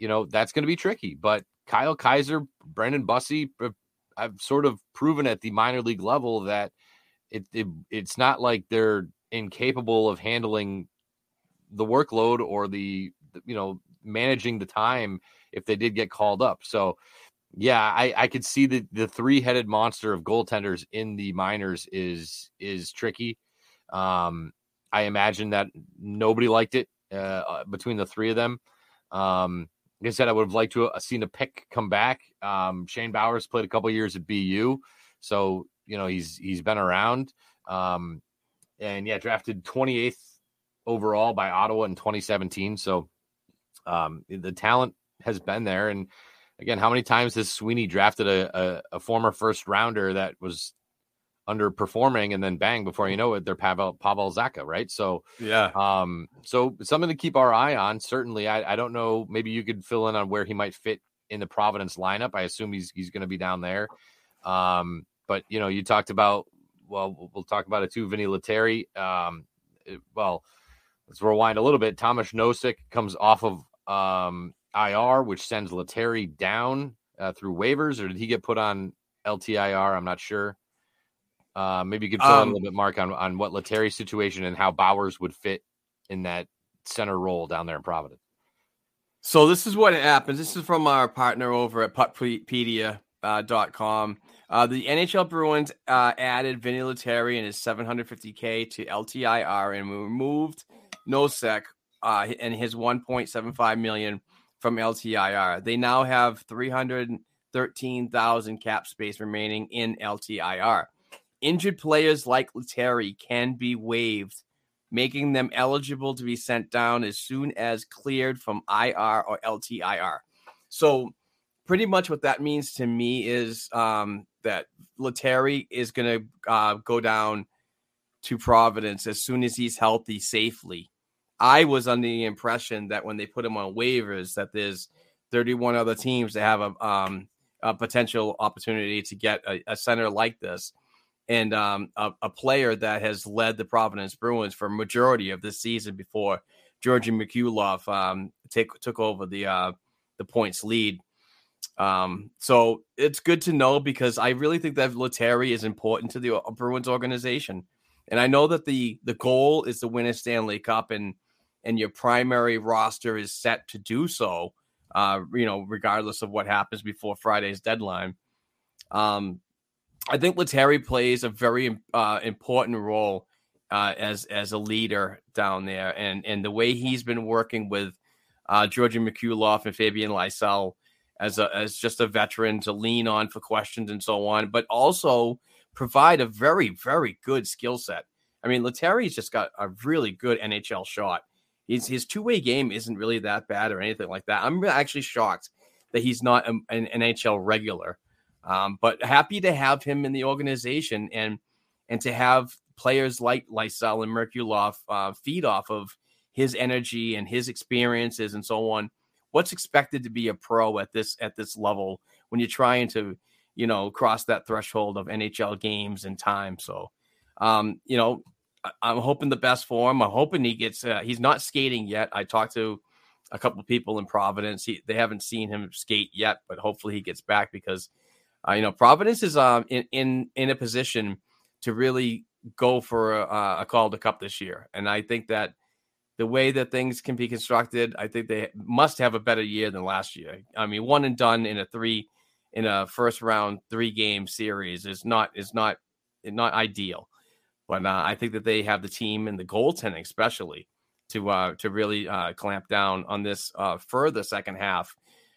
you know, that's going to be tricky. But Kyle Kaiser, Brandon Bussi, uh, I've sort of proven at the minor league level that it, it it's not like they're incapable of handling the workload or the you know managing the time if they did get called up. So yeah, I, I could see the the three headed monster of goaltenders in the minors is is tricky. Um, I imagine that nobody liked it uh, uh, between the three of them. Um, like I said, I would have liked to have seen a pick come back. Um, Shane Bowers played a couple years at BU, so you know he's he's been around. Um, and yeah, drafted 28th overall by Ottawa in 2017. So um, the talent has been there. And again, how many times has Sweeney drafted a, a, a former first rounder that was underperforming and then bang before you know it they're Pavel Pavel Zacha right? So yeah. um so something to keep our eye on certainly. I, I don't know maybe you could fill in on where he might fit in the Providence lineup. I assume he's he's going to be down there. Um but you know you talked about well we'll talk about it too Vinny Lettieri um it, well let's rewind a little bit. Thomas Nosek comes off of um IR which sends Lettieri down uh, through waivers or did he get put on LTIR I'm not sure uh, maybe you could fill um, in a um little bit, Mark, on, on what Lettieri's situation and how Bowers would fit in that center role down there in Providence. So this is what happens. This is from our partner over at puckpedia.com. Uh, uh, the NHL Bruins uh, added Vinny Lettieri and his 750K to LTIR and we removed Nosek uh, and his 1.75 million from LTIR. They now have 313,000 cap space remaining in LTIR injured players like Lettieri can be waived, making them eligible to be sent down as soon as cleared from IR or LTIR. So, pretty much what that means to me is um, that Lettieri is going to uh, go down to Providence as soon as he's healthy safely. I was under the impression that when they put him on waivers, that there's 31 other teams that have a, um, a potential opportunity to get a, a center like this and um, a, a, player that has led the Providence Bruins for majority of this season before Georgi Merkulov um, take, took over the uh, the points lead. Um, so it's good to know because I really think that Lettieri is important to the uh, Bruins organization, and I know that the the goal is to win a Stanley Cup, and and your primary roster is set to do so, uh, you know, regardless of what happens before Friday's deadline. Um, I think Lettieri plays a very uh, important role uh, as as a leader down there, and and the way he's been working with uh, Georgian Merkulov and Fabian Lysell as a as just a veteran to lean on for questions and so on, but also provide a very very good skill set. I mean, Lettieri's just got a really good NHL shot. His his two way game isn't really that bad or anything like that. I'm actually shocked that he's not an, an NHL regular. Um, but happy to have him in the organization and and to have players like Lysell and Merkulov uh, feed off of his energy and his experiences and so on. What's expected to be a pro at this at this level when you're trying to, you know, cross that threshold of NHL games and time? So, um, you know, I, am hoping the best for him. I'm hoping he gets. Uh, he's not skating yet. I talked to a couple of people in Providence. He, they haven't seen him skate yet, but hopefully he gets back because, uh, you know, Providence is um in in in a position to really go for a, a to Cup this year, and I think that the way that things can be constructed, I think they must have a better year than last year. I mean, one and done in a three in a first round three game series is not is not not ideal. But uh, I think that they have the team and the goaltending, especially, to uh, to really uh, clamp down on this uh, for the second half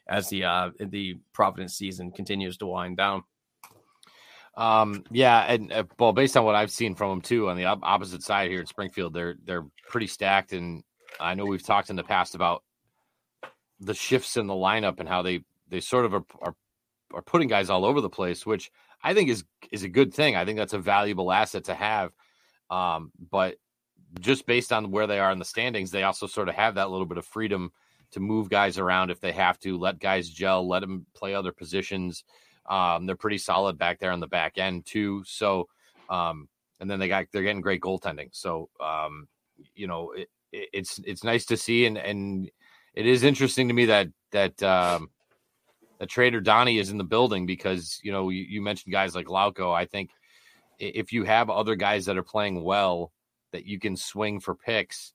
as the uh, the Providence season continues to wind down. Um, yeah, and uh, well, based on what I've seen from them too, on the op- opposite side here at Springfield, they're they're pretty stacked, and I know we've talked in the past about the shifts in the lineup and how they they sort of are, are are putting guys all over the place, which I think is is a good thing. I think that's a valuable asset to have. Um, but just based on where they are in the standings, they also sort of have that little bit of freedom to move guys around if they have to, let guys gel, let them play other positions. Um, they're pretty solid back there on the back end too. So, um, and then they got they're getting great goaltending. So, um, you know, it, it, it's it's nice to see, and and it is interesting to me that that um, that Trader Donnie is in the building because you know you, you mentioned guys like Lauko. I think if you have other guys that are playing well that you can swing for picks,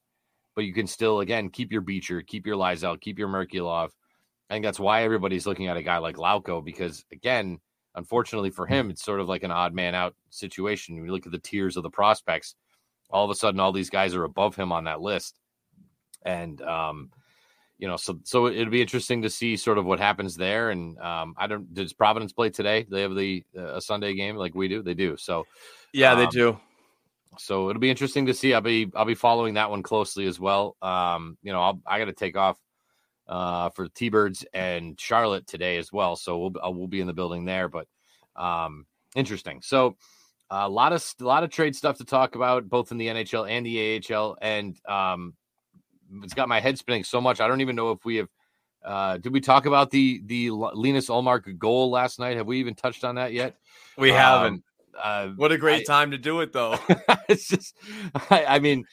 but you can still again keep your Beecher, keep your Lysell, keep your Merkulov. I think that's why everybody's looking at a guy like Lauko because again, unfortunately for him, it's sort of like an odd man out situation. When you look at the tiers of the prospects, all of a sudden all these guys are above him on that list. And um, you know, so so it'll be interesting to see sort of what happens there. And um, I don't does Providence play today? They have the uh, a Sunday game like we do. They do. So yeah, um, they do. So it'll be interesting to see. I'll be I'll be following that one closely as well. Um, you know, I'll, I got to take off uh, for T Birds and Charlotte today as well. So we'll uh, we'll be in the building there. But um, interesting. So a lot of a lot of trade stuff to talk about, both in the NHL and the AHL. And um, it's got my head spinning so much. I don't even know if we have. Uh, did we talk about the the Linus Ullmark goal last night? Have we even touched on that yet? We um, haven't. Uh, what a great I, time to do it, though. [LAUGHS] it's just, I, I mean,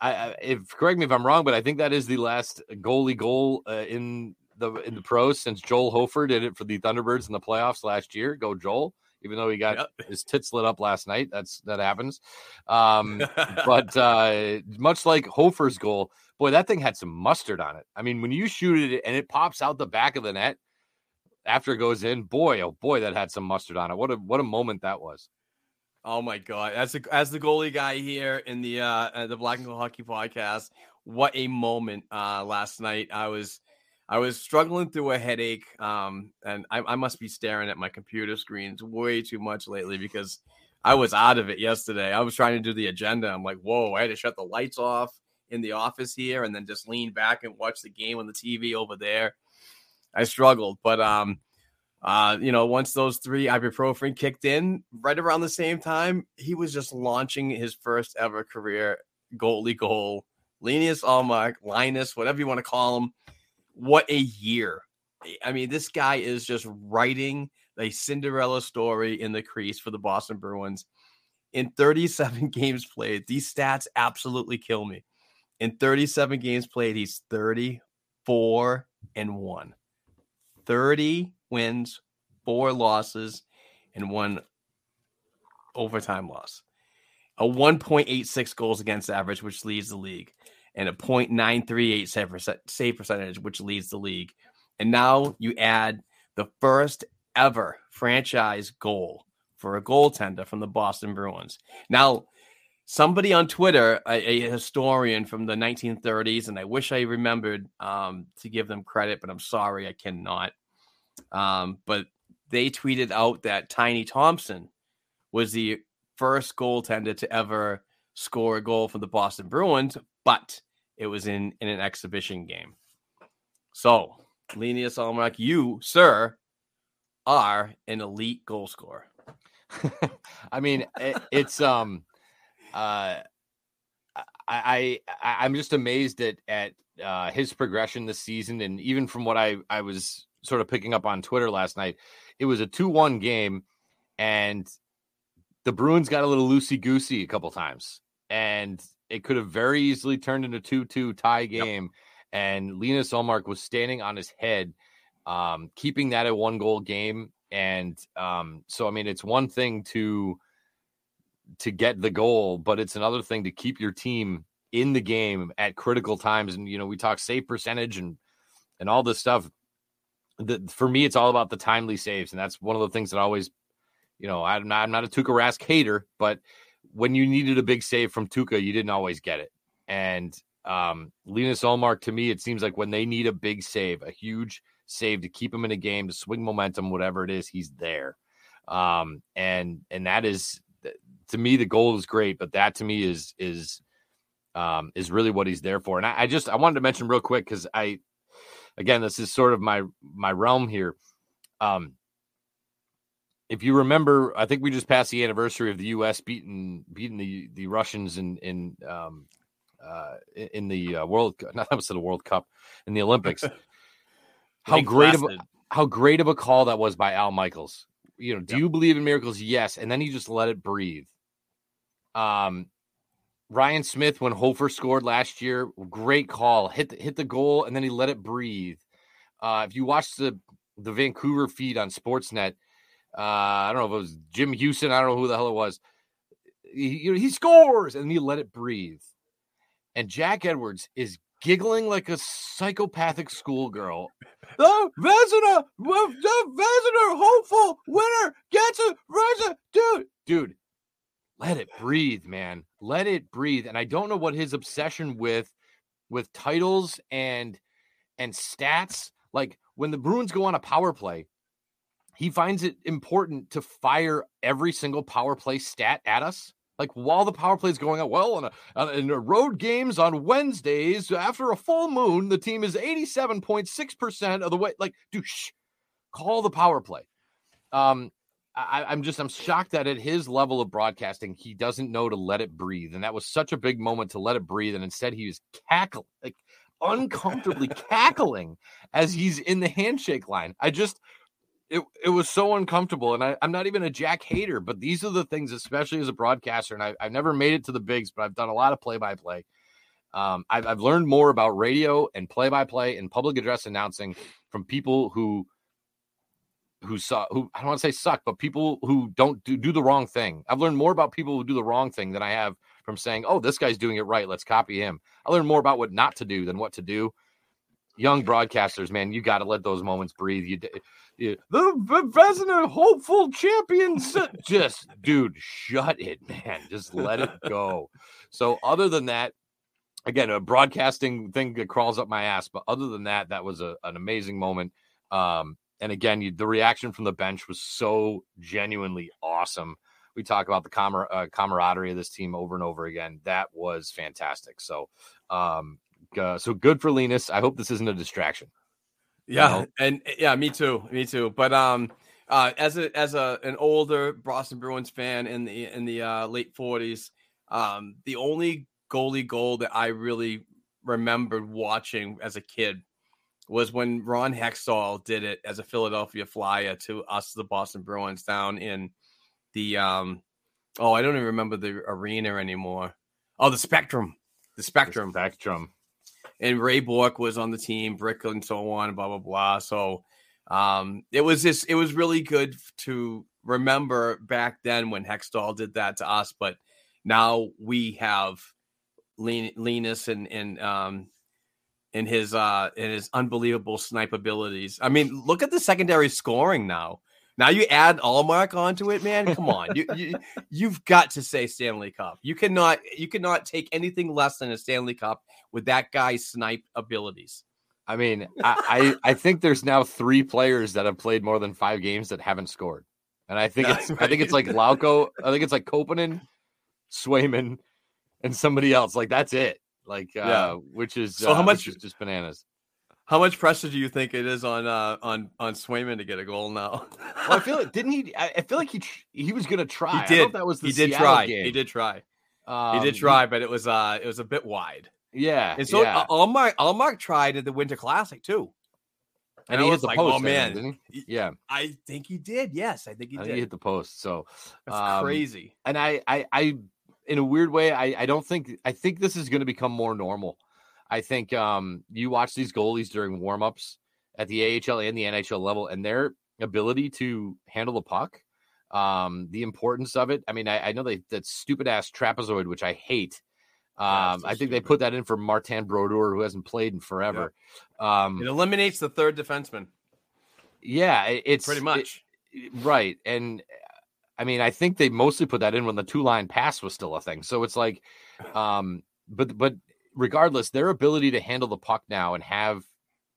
I, if correct me if I'm wrong, but I think that is the last goalie goal uh, in the in the pros since Joel Hofer did it for the Thunderbirds in the playoffs last year. Go Joel! Even though he got yep. his tits lit up last night, that's that happens. Um, but uh, much like Hofer's goal, boy, that thing had some mustard on it. I mean, when you shoot it and it pops out the back of the net after it goes in, boy, oh boy, that had some mustard on it. What a what a moment that was. Oh my god! As the as the goalie guy here in the uh, uh the Black and Gold Hockey Podcast, what a moment uh last night. I was I was struggling through a headache, um, and I, I must be staring at my computer screens way too much lately because I was out of it yesterday. I was trying to do the agenda. I'm like, whoa! I had to shut the lights off in the office here and then just lean back and watch the game on the TV over there. I struggled, but um, uh, you know, once those three ibuprofen kicked in right around the same time, he was just launching his first ever career goalie goal. Linus Ullmark, Linus, whatever you want to call him. What a year. I mean, this guy is just writing a Cinderella story in the crease for the Boston Bruins. In 37 [LAUGHS] games played, these stats absolutely kill me. In 37 games played, he's 34 and 1. 30 wins, four losses, and one overtime loss. A 1.86 goals against average, which leads the league. and a .938 save, percentage, which leads the league. And now you add the first ever franchise goal for a goaltender from the Boston Bruins. Now, somebody on Twitter, a, a, historian from the 1930s, and I wish I remembered um, to give them credit, but I'm sorry, I cannot. Um, but they tweeted out that Tiny Thompson was the first goaltender to ever score a goal for the Boston Bruins, but it was in, in an exhibition game. So, Linus Ullmark, you, sir, are an elite goal scorer. [LAUGHS] I mean, it, it's um, uh, I, I I'm just amazed at at uh, his progression this season, and even from what I I was sort of picking up on Twitter last night, it was a two one game, and the Bruins got a little loosey goosey a couple times, and it could have very easily turned into two two tie game, yep. and Linus Ullmark was standing on his head, um, keeping that a one goal game, and um, so I mean it's one thing to to get the goal, but it's another thing to keep your team in the game at critical times. And you know, we talk save percentage and and all this stuff. The, for me, it's all about the timely saves, and that's one of the things that always, you know, I'm not I'm not a Tuukka Rask hater, but when you needed a big save from Tuukka, you didn't always get it. And um, Linus Ullmark, to me, it seems like when they need a big save, a huge save to keep him in a game, to swing momentum, whatever it is, he's there. Um, and and that is to me, the goal is great, but that to me is is um, is really what he's there for. And I, I just I wanted to mention real quick because I again this is sort of my my realm here. Um, if you remember, I think we just passed the anniversary of the U.S. beating beating the the Russians in in um, uh, in the uh, World [LAUGHS] not that was the World Cup in the Olympics. [LAUGHS] how great of a, how great of a call that was by Al Michaels. You know, do yep. you believe in miracles? Yes, and then he just let it breathe. Um, Ryan Smith, when Hofer scored last year, great call. Hit the, hit the goal and then he let it breathe. Uh, if you watch the the Vancouver feed on Sportsnet, uh, I don't know if it was Jim Hughson. I don't know who the hell it was. He, he scores and he let it breathe. And Jack Edwards is giggling like a psychopathic schoolgirl. the Vezina, the Vezina hopeful winner gets a Vezina, dude, dude let it breathe, man. Let it breathe. And I don't know what his obsession with with titles and and stats. Like when the Bruins go on a power play, he finds it important to fire every single power play stat at us. Like while the power play is going on, well, in, a, in a road games on Wednesdays after a full moon, the team is 87.6% of the way. Like, dude, shh, call the power play. Um, I, am just I'm shocked that at his level of broadcasting, he doesn't know to let it breathe. And that was such a big moment to let it breathe. And instead he was cackling, like uncomfortably [LAUGHS] cackling as he's in the handshake line. I just it, it was so uncomfortable. And I, am not even a Jack hater, but these are the things, especially as a broadcaster. And I, have never made it to the bigs, but I've done a lot of play by play. Um, I've, I've learned more about radio and play by play and public address announcing from people who who saw who I don't want to say suck, but people who don't do, do the wrong thing. I've learned more about people who do the wrong thing than I have from saying, "Oh, this guy's doing it right. Let's copy him." I learned more about what not to do than what to do. Young broadcasters, man, you got to let those moments breathe. You, you the president, hopeful champions, [LAUGHS] just dude, shut it, man. Just let it go. So, other than that, again, a broadcasting thing that crawls up my ass. But other than that, that was a, an amazing moment. Um, and again, you, the reaction from the bench was so genuinely awesome. We talk about the camar- uh, camaraderie of this team over and over again. That was fantastic. So, um, uh, so good for Linus. I hope this isn't a distraction. Yeah, you know? and yeah, me too, me too. But um, uh, as a as a an older Boston Bruins fan in the in the uh, late forties, um, the only goalie goal that I really remembered watching as a kid was when Ron Hextall did it as a Philadelphia Flyer to us, the Boston Bruins, down in the um oh, I don't even remember the arena anymore. Oh, the Spectrum. The Spectrum. The Spectrum. And Ray Bourque was on the team, Brick and so on, blah blah blah. So um it was just it was really good to remember back then when Hextall did that to us, but now we have Linus and and um in his uh in his unbelievable snipe abilities. I mean, look at the secondary scoring now. Now you add Ullmark onto it, man. Come on, you, you you've got to say Stanley Cup. You cannot you cannot take anything less than a Stanley Cup with that guy's snipe abilities. I mean, I, I, I think there's now three players that have played more than five games that haven't scored, and I think [LAUGHS] it's I think it's like Lauko, I think it's like Koppanen, Swayman, and somebody else. Like that's it. Like uh, yeah. which is so how uh, much is just bananas. How much pressure do you think it is on uh, on on Swayman to get a goal now? well, I feel [LAUGHS] like didn't he? I feel like he he was gonna try. He did. that was the he did Seattle try. Game. He did try. Um, he did try, but it was uh it was a bit wide. Yeah, and so yeah. uh, Ullmark Ullmark tried at the Winter Classic too. And, and he hit the like, post, oh man, didn't he? Yeah, I think he did. Yes, I think he I did. Think he hit the post. So that's um, crazy. And I, I, I, in a weird way, I, I don't think I think this is going to become more normal. I think um, you watch these goalies during warmups at the AHL and the NHL level, and their ability to handle the puck, um, the importance of it. I mean, I, I know they that stupid ass trapezoid, which I hate. Um, so I think stupid. they put that in for Martin Brodeur, who hasn't played in forever. Yeah. Um, it eliminates the third defenseman. Yeah, it, it's pretty much it, right. And I mean, I think they mostly put that in when the two line pass was still a thing. So it's like, [SIGHS] um, but but regardless, their ability to handle the puck now and have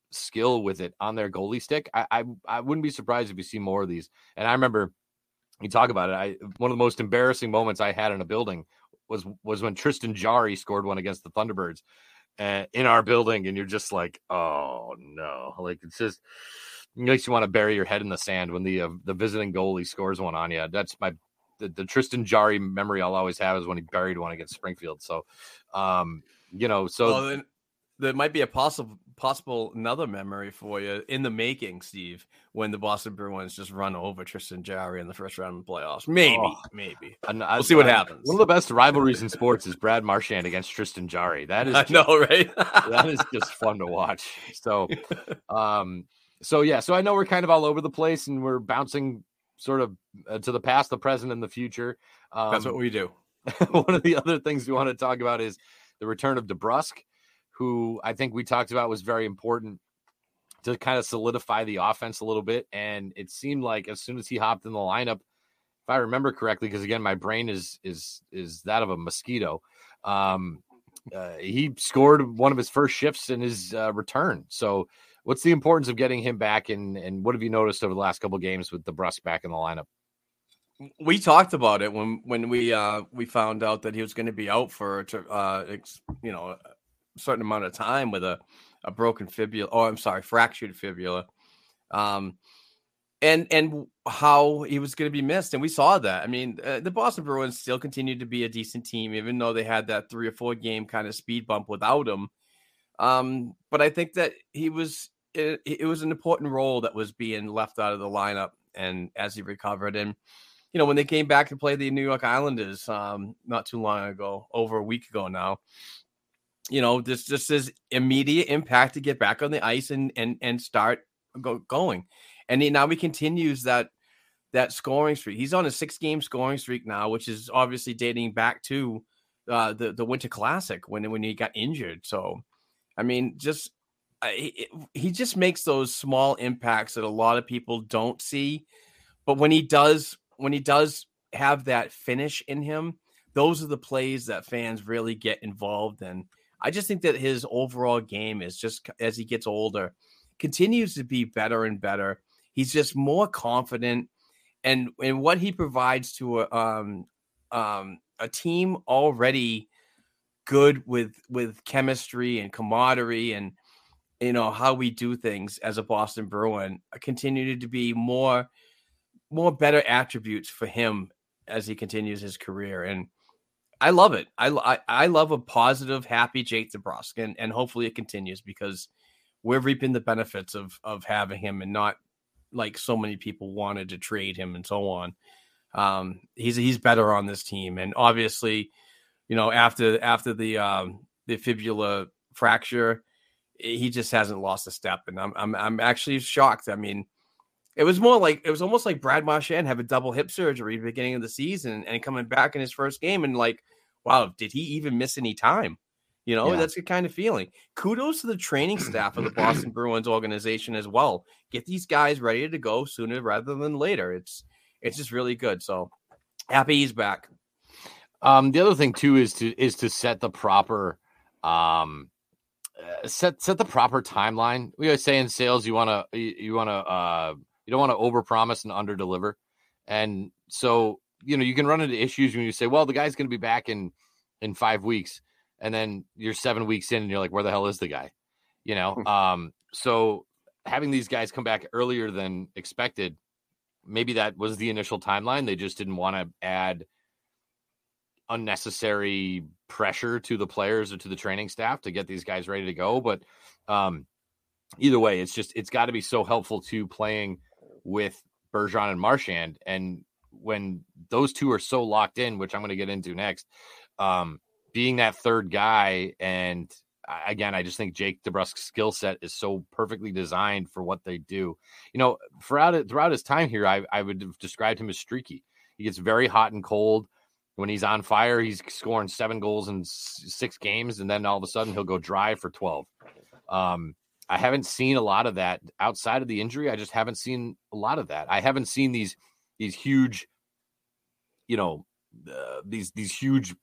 skill with it on their goalie stick, I, I I wouldn't be surprised if you see more of these. And I remember you talk about it. I one of the most embarrassing moments I had in a building was was when Tristan Jarry scored one against the Thunderbirds uh, in our building, and you're just like, oh no, like it's just makes you want to bury your head in the sand when the uh, the visiting goalie scores one on you. That's my the, the Tristan Jarry memory I'll always have is when he buried one against Springfield. So, um, you know, so well, then, there might be a possible possible another memory for you in the making, Steve, when the Boston Bruins just run over Tristan Jarry in the first round of the playoffs. Maybe, oh, maybe. And we'll see what happens. One of the best rivalries in sports is Brad Marchand against Tristan Jarry. That [LAUGHS] is, just, I know, right? that is [LAUGHS] just fun to watch. So, [LAUGHS] um, so yeah, so I know we're kind of all over the place and we're bouncing sort of uh, to the past, the present, and the future. Um, That's what we do. [LAUGHS] one of the other things we want to talk about is the return of DeBrusk who I think we talked about was very important to kind of solidify the offense a little bit. And it seemed like as soon as he hopped in the lineup, if I remember correctly, because again, my brain is is is that of a mosquito. Um, uh, he scored one of his first shifts in his uh, return. So, what's the importance of getting him back, and and what have you noticed over the last couple games with the DeBrusk back in the lineup? we talked about it when when we uh we found out that he was going to be out for uh you know a certain amount of time with a, a broken fibula. Oh, I'm sorry, fractured fibula. Um, and and how he was going to be missed, and we saw that. I mean, uh, the Boston Bruins still continued to be a decent team, even though they had that three or four game kind of speed bump without him. Um, but I think that he was it, it was an important role that was being left out of the lineup, and as he recovered, and you know when they came back to play the New York Islanders um, not too long ago, over a week ago now, you know, this just is immediate impact to get back on the ice and and and start go, going. And he, now he continues that that scoring streak. He's on a six game scoring streak now, which is obviously dating back to uh, the the Winter Classic when when he got injured. So, I mean, just he, he just makes those small impacts that a lot of people don't see. But when he does, when he does have that finish in him, those are the plays that fans really get involved in. I just think that his overall game is just as he gets older, continues to be better and better. He's just more confident, and and what he provides to a um, um, a team already good with with chemistry and camaraderie and you know how we do things as a Boston Bruin continue to be more more better attributes for him as he continues his career and I love it. I, I, I love a positive, happy Jake DeBrusk, and and hopefully it continues because we're reaping the benefits of of having him, and not like so many people wanted to trade him and so on. Um, he's he's better on this team, and obviously, you know after after the um, the fibula fracture, he just hasn't lost a step, and I'm I'm I'm actually shocked. I mean. It was more like it was almost like Brad Marchand have a double hip surgery beginning of the season and coming back in his first game and like, wow, did he even miss any time? You know, Yeah. that's the kind of feeling. Kudos to the training staff of the Boston [CLEARS THROAT] Bruins organization as well. Get these guys ready to go sooner rather than later. It's it's just really good. So happy he's back. Um, the other thing too is to is to set the proper um uh, set set the proper timeline. We always say in sales you want to you, you want to uh you don't want to overpromise and underdeliver. And so, you know, you can run into issues when you say, "Well, the guy's going to be back in in 5 weeks." And then you're 7 weeks in and you're like, "Where the hell is the guy?" You know? um so having these guys come back earlier than expected, maybe that was the initial timeline. They just didn't want to add unnecessary pressure to the players or to the training staff to get these guys ready to go. But um, either way, it's just it's got to be so helpful to playing with Bergeron and Marchand. And when those two are so locked in, which I'm going to get into next, um, being that third guy and again, I just think Jake DeBrusk's skill set is so perfectly designed for what they do. You know, throughout throughout his time here, I, I would have described him as streaky. He gets very hot and cold. When he's on fire, he's scoring seven goals in six games, and then all of a sudden he'll go dry for twelve. Um, I haven't seen a lot of that outside of the injury. I just haven't seen a lot of that. I haven't seen these these huge, you know, uh, these these huge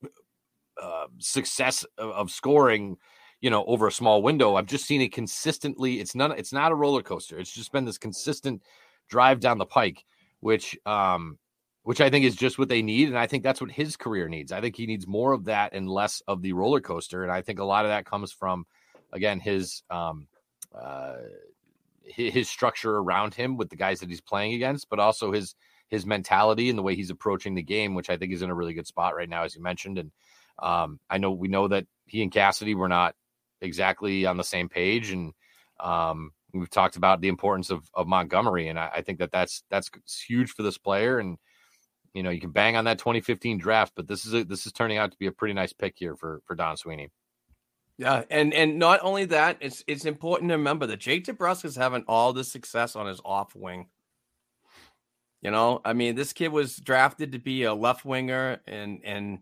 uh, success of, of scoring you know over a small window i've just seen it consistently it's not it's not a roller coaster it's just been this consistent drive down the pike which um which i think is just what they need and i think that's what his career needs. I think he needs more of that and less of the roller coaster and i think a lot of that comes from again his um uh his, structure around him with the guys that he's playing against but also his his mentality and the way he's approaching the game which i think is in a really good spot right now as you mentioned and um i know we know that he and cassidy were not exactly on the same page and um, we've talked about the importance of, of montgomery and I, I think that that's that's huge for this player and you know you can bang on that 2015 draft but this is a, this is turning out to be a pretty nice pick here for for don sweeney Yeah, and and not only that, it's it's important to remember that Jake DeBrusk is having all the success on his off wing. You know, I mean, this kid was drafted to be a left winger and and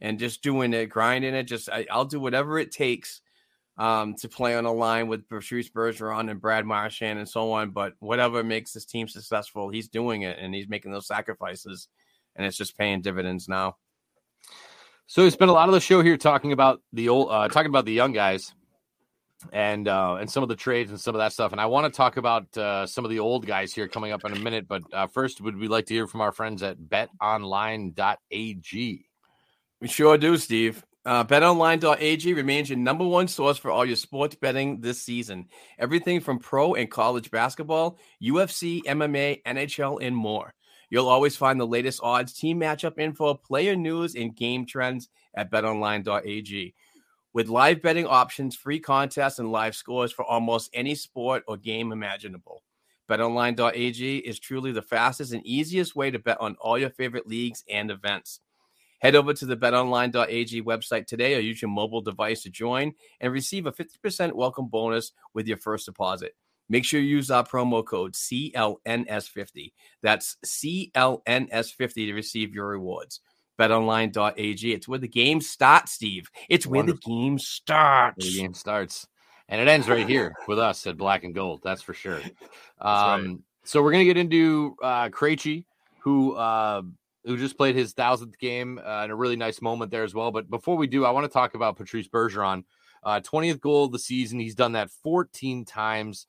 and just doing it, grinding it. Just I, I'll do whatever it takes um, to play on a line with Patrice Bergeron and Brad Marchand and so on. But whatever makes this team successful, he's doing it and he's making those sacrifices, and it's just paying dividends now. So we spent a lot of the show here talking about the old, uh, talking about the young guys, and uh, and some of the trades and some of that stuff. And I want to talk about uh, some of the old guys here coming up in a minute. But uh, first, would we like to hear from our friends at BetOnline.ag? We sure do, Steve. Uh, BetOnline.ag remains your number one source for all your sports betting this season. Everything from pro and college basketball, UFC, MMA, NHL, and more. You'll always find the latest odds, team matchup info, player news, and game trends at betonline.ag. With live betting options, free contests, and live scores for almost any sport or game imaginable. BetOnline.ag is truly the fastest and easiest way to bet on all your favorite leagues and events. Head over to the betonline.ag website today or use your mobile device to join and receive a 50% welcome bonus with your first deposit. Make sure you use our promo code CLNS50. That's CLNS50 to receive your rewards. BetOnline.ag. It's where the game starts, Steve. It's where the game starts. The game starts, and it ends right here with us at Black and Gold. That's for sure. [LAUGHS] right. Um, So we're gonna get into uh, Krejci, who uh, who just played his thousandth game uh, in a really nice moment there as well. But before we do, I want to talk about Patrice Bergeron, uh, 20th goal of the season. He's done that 14 times,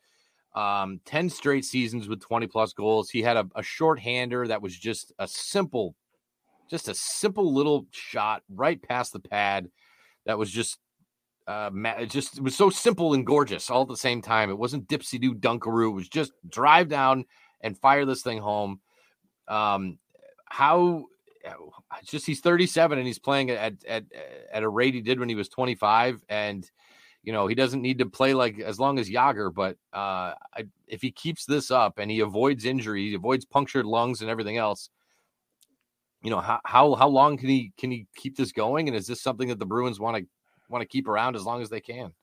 um, 10 straight seasons with 20 plus goals. He had a, a shorthander that was just a simple, just a simple little shot right past the pad. That was just uh, it just it was so simple and gorgeous all at the same time. It wasn't dipsy doo dunkaroo. It was just drive down and fire this thing home. Um, how just he's 37 and he's playing at at at a rate he did when he was 25, and you know he doesn't need to play like as long as Jagr, but uh, I, if he keeps this up and he avoids injury, he avoids punctured lungs and everything else. You know how how how long can he can he keep this going? And is this something that the Bruins want to want to keep around as long as they can.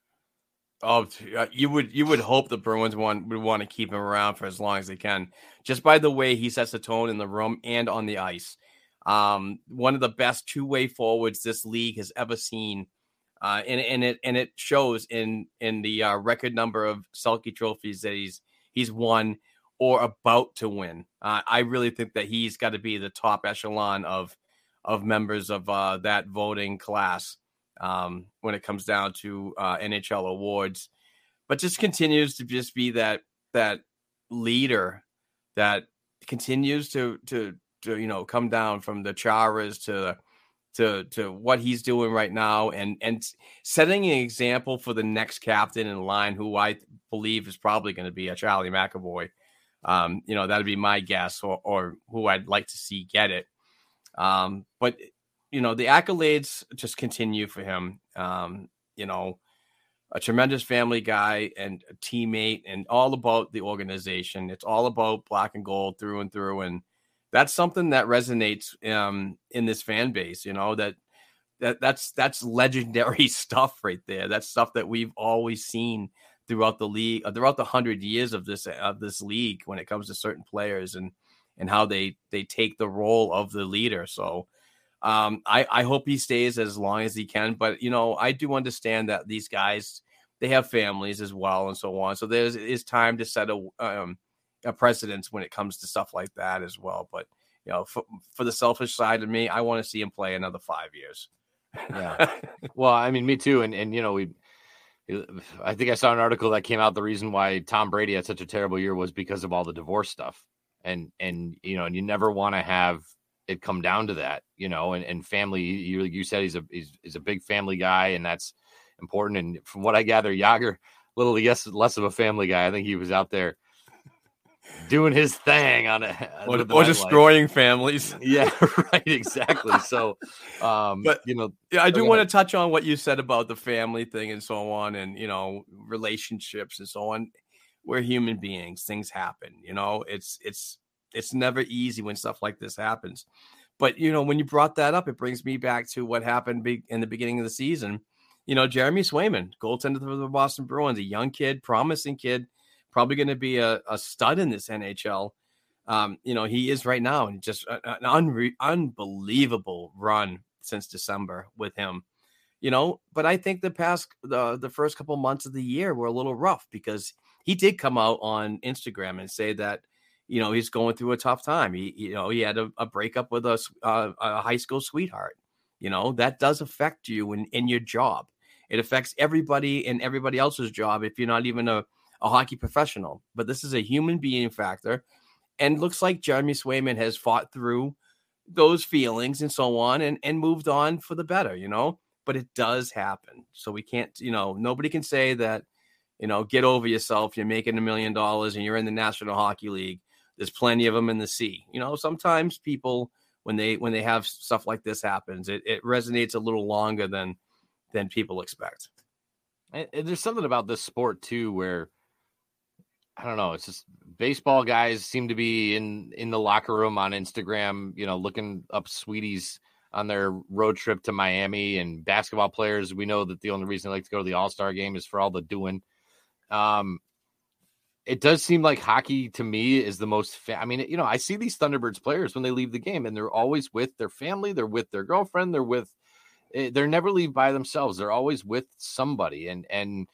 Oh, you would you would hope the Bruins want would want to keep him around for as long as they can, just by the way he sets the tone in the room and on the ice. Um, one of the best two way forwards this league has ever seen. Uh, and and it and it shows in in the uh, record number of Selke trophies that he's he's won or about to win. Uh, I really think that he's got to be the top echelon of of members of uh, that voting class um, when it comes down to uh, NHL awards. But just continues to just be that that leader that continues to to to you know come down from the Charas to to to what he's doing right now and and setting an example for the next captain in line who I believe is probably going to be a Charlie McAvoy. Um, you know, that'd be my guess or or who I'd like to see get it. Um, but you know, the accolades just continue for him. Um, you know, a tremendous family guy and a teammate and all about the organization. It's all about black and gold through and through. And that's something that resonates um, in this fan base, you know, that that that's that's legendary [LAUGHS] stuff right there. That's stuff that we've always seen throughout the league, uh, throughout the hundred years of this of this league when it comes to certain players and and how they they take the role of the leader. So um, I I hope he stays as long as he can. But you know, I do understand that these guys they have families as well and so on. So there's time to set a um, a precedence when it comes to stuff like that as well. But you know, for, for the selfish side of me, I want to see him play another five years. yeah. [LAUGHS] Well, I mean, me too. And and you know, we I think I saw an article that came out. The reason why Tom Brady had such a terrible year was because of all the divorce stuff, and and you know, and you never want to have it come down to that, you know, and, and family. You you said he's a he's, he's a big family guy, and that's important. And from what I gather, Jagr, little yes less of a family guy. I think he was out there doing his thing on it [LAUGHS] or, or destroying families. [LAUGHS] Yeah, right, exactly. So, um, but you know, yeah, I do want to touch on what you said about the family thing and so on, and you know, relationships and so on. We're human beings; things happen. You know, it's it's it's never easy when stuff like this happens. But you know, when you brought that up, it brings me back to what happened in the beginning of the season. You know, Jeremy Swayman, goaltender for the Boston Bruins, a young kid, promising kid probably going to be a, a, stud in this NHL. Um, you know, he is right now, and just an unre- unbelievable run since December with him. You know, but I think the past the the first couple months of the year were a little rough because he did come out on Instagram and say that you know he's going through a tough time. He you know he had a, a breakup with a, uh, a high school sweetheart. You know that does affect you in in your job. It affects everybody and everybody else's job if you're not even a a hockey professional, but this is a human being factor. And looks like Jeremy Swayman has fought through those feelings and so on and, and moved on for the better, you know. But it does happen. So we can't, you know, nobody can say that, you know, get over yourself. You're making a million dollars and you're in the National Hockey League. There's plenty of them in the sea. You know, sometimes people when they when they have stuff like this happens, it, it resonates a little longer than than people expect. And there's something about this sport too where I don't know. It's just baseball guys seem to be in in the locker room on Instagram, you know, looking up sweeties on their road trip to Miami. And basketball players, we know that the only reason they like to go to the All Star game is for all the doing. Um, it does seem like hockey to me is the most. Fa- I mean, you know, I see these Thunderbirds players when they leave the game, and they're always with their family. They're with their girlfriend. They're with. Eh, they're never leave by themselves. They're always with somebody, and and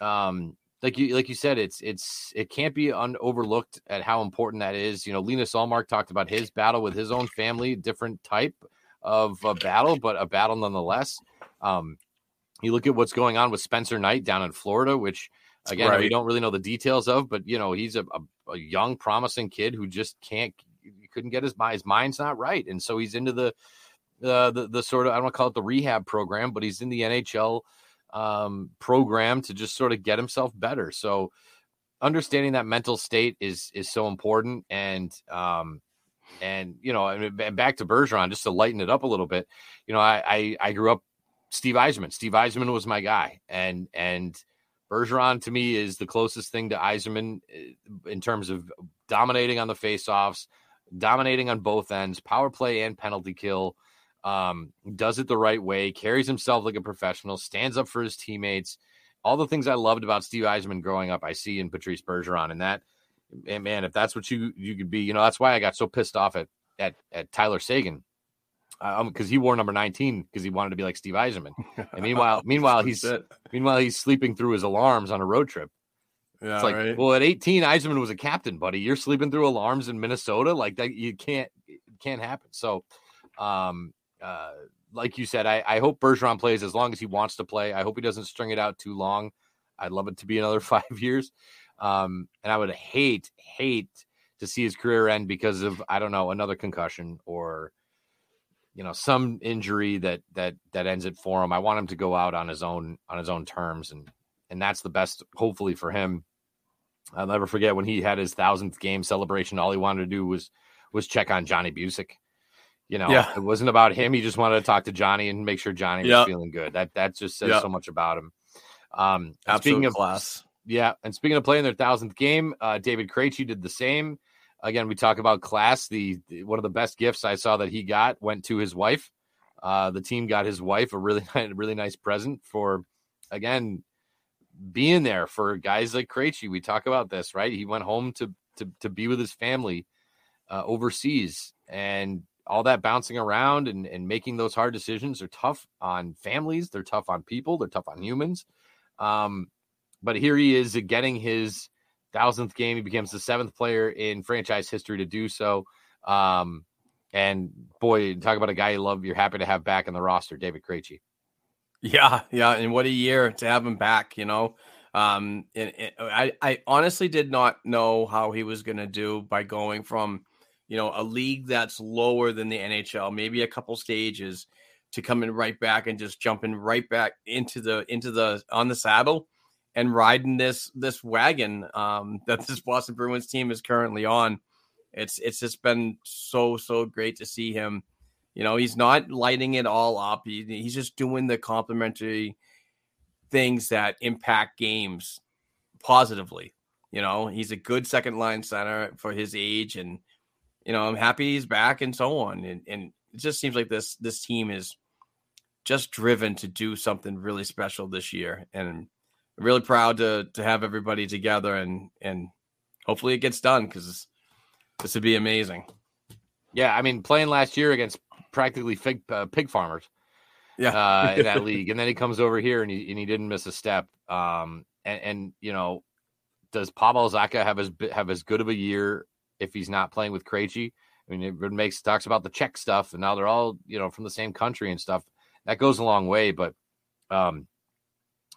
um, like you like you said, it's it's it can't be un- overlooked at how important that is. You know, Linus Ullmark talked about his battle with his own family, different type of a battle, but a battle nonetheless. Um, you look at what's going on with Spencer Knight down in Florida, which again right. we don't really know the details of, but you know he's a, a, a young, promising kid who just can't, couldn't get his his mind's not right, and so he's into the uh, the the sort of I don't want to call it the rehab program, but he's in the NHL um, program to just sort of get himself better. So understanding that mental state is is so important. And um, and you know, and back to Bergeron, just to lighten it up a little bit. You know, I I, I grew up Steve Yzerman. Steve Yzerman was my guy, and and Bergeron to me is the closest thing to Yzerman eh, in terms of dominating on the faceoffs, dominating on both ends, power play and penalty kill um, does it the right way, carries himself like a professional, stands up for his teammates. All the things I loved about Steve Yzerman growing up, I see in Patrice Bergeron. And that, and man, if that's what you you could be, you know, that's why I got so pissed off at at, at Tyler Seguin, because um, he wore number 19 because he wanted to be like Steve Yzerman. [LAUGHS] And meanwhile, meanwhile he's meanwhile he's sleeping through his alarms on a road trip. Yeah, It's like, right. well, at 18, Yzerman was a captain, buddy. You're sleeping through alarms in Minnesota, like that. You can't, it can't happen. So, um, uh, like you said, I, I hope Bergeron plays as long as he wants to play. I hope he doesn't string it out too long. I'd love it to be another [LAUGHS] five years. Um, and I would hate, hate to see his career end because of I don't know another concussion or you know some injury that that that ends it for him. I want him to go out on his own on his own terms and and that's the best hopefully for him. I'll never forget when he had his thousandth game celebration. All he wanted to do was was check on Johnny Busick. You know, Yeah. it wasn't about him. He just wanted to talk to Johnny and make sure Johnny Yeah. was feeling good. That that just says Yeah. so much about him. Um, speaking of class. yeah, and speaking of playing their thousandth game, uh, David Krejci did the same. Again, we talk about class. The, the- one of the best gifts I saw that he got went to his wife. Uh, the team got his wife a really [LAUGHS] really nice present for again being there for guys like Krejci. We talk about this, right? He went home to to to be with his family uh, overseas, and all that bouncing around and and making those hard decisions are tough on families. They're tough on people. They're tough on humans. Um, but here he is getting his thousandth game. He becomes the seventh player in franchise history to do so. Um, and boy, talk about a guy you love. You're happy to have back in the roster, David Krejci. Yeah, yeah, and what a year to have him back, you know. Um, and, and I, I honestly did not know how he was going to do by going from, you know, a league that's lower than the NHL, maybe a couple stages, to coming right back and just jumping right back into the into the on the saddle and riding this this wagon um, [LAUGHS] that this Boston Bruins team is currently on. It's it's just been so so great to see him. You know, he's not lighting it all up. He, he's just doing the complimentary things that impact games positively. You know, he's a good second line center for his age, and you know, I'm happy he's back and so on. And, and it just seems like this this team is just driven to do something really special this year, and I'm really proud to to have everybody together and and hopefully it gets done because this would be amazing. Yeah, I mean, playing last year against practically fig, uh, pig farmers Yeah, uh, in that [LAUGHS] league, and then he comes over here and he and he didn't miss a step. Um, and, and you know, does Pavel Zacha have as have as good of a year if he's not playing with Krejci? I mean, it makes talks about the Czech stuff, and now they're all you know from the same country and stuff. That goes a long way, but um,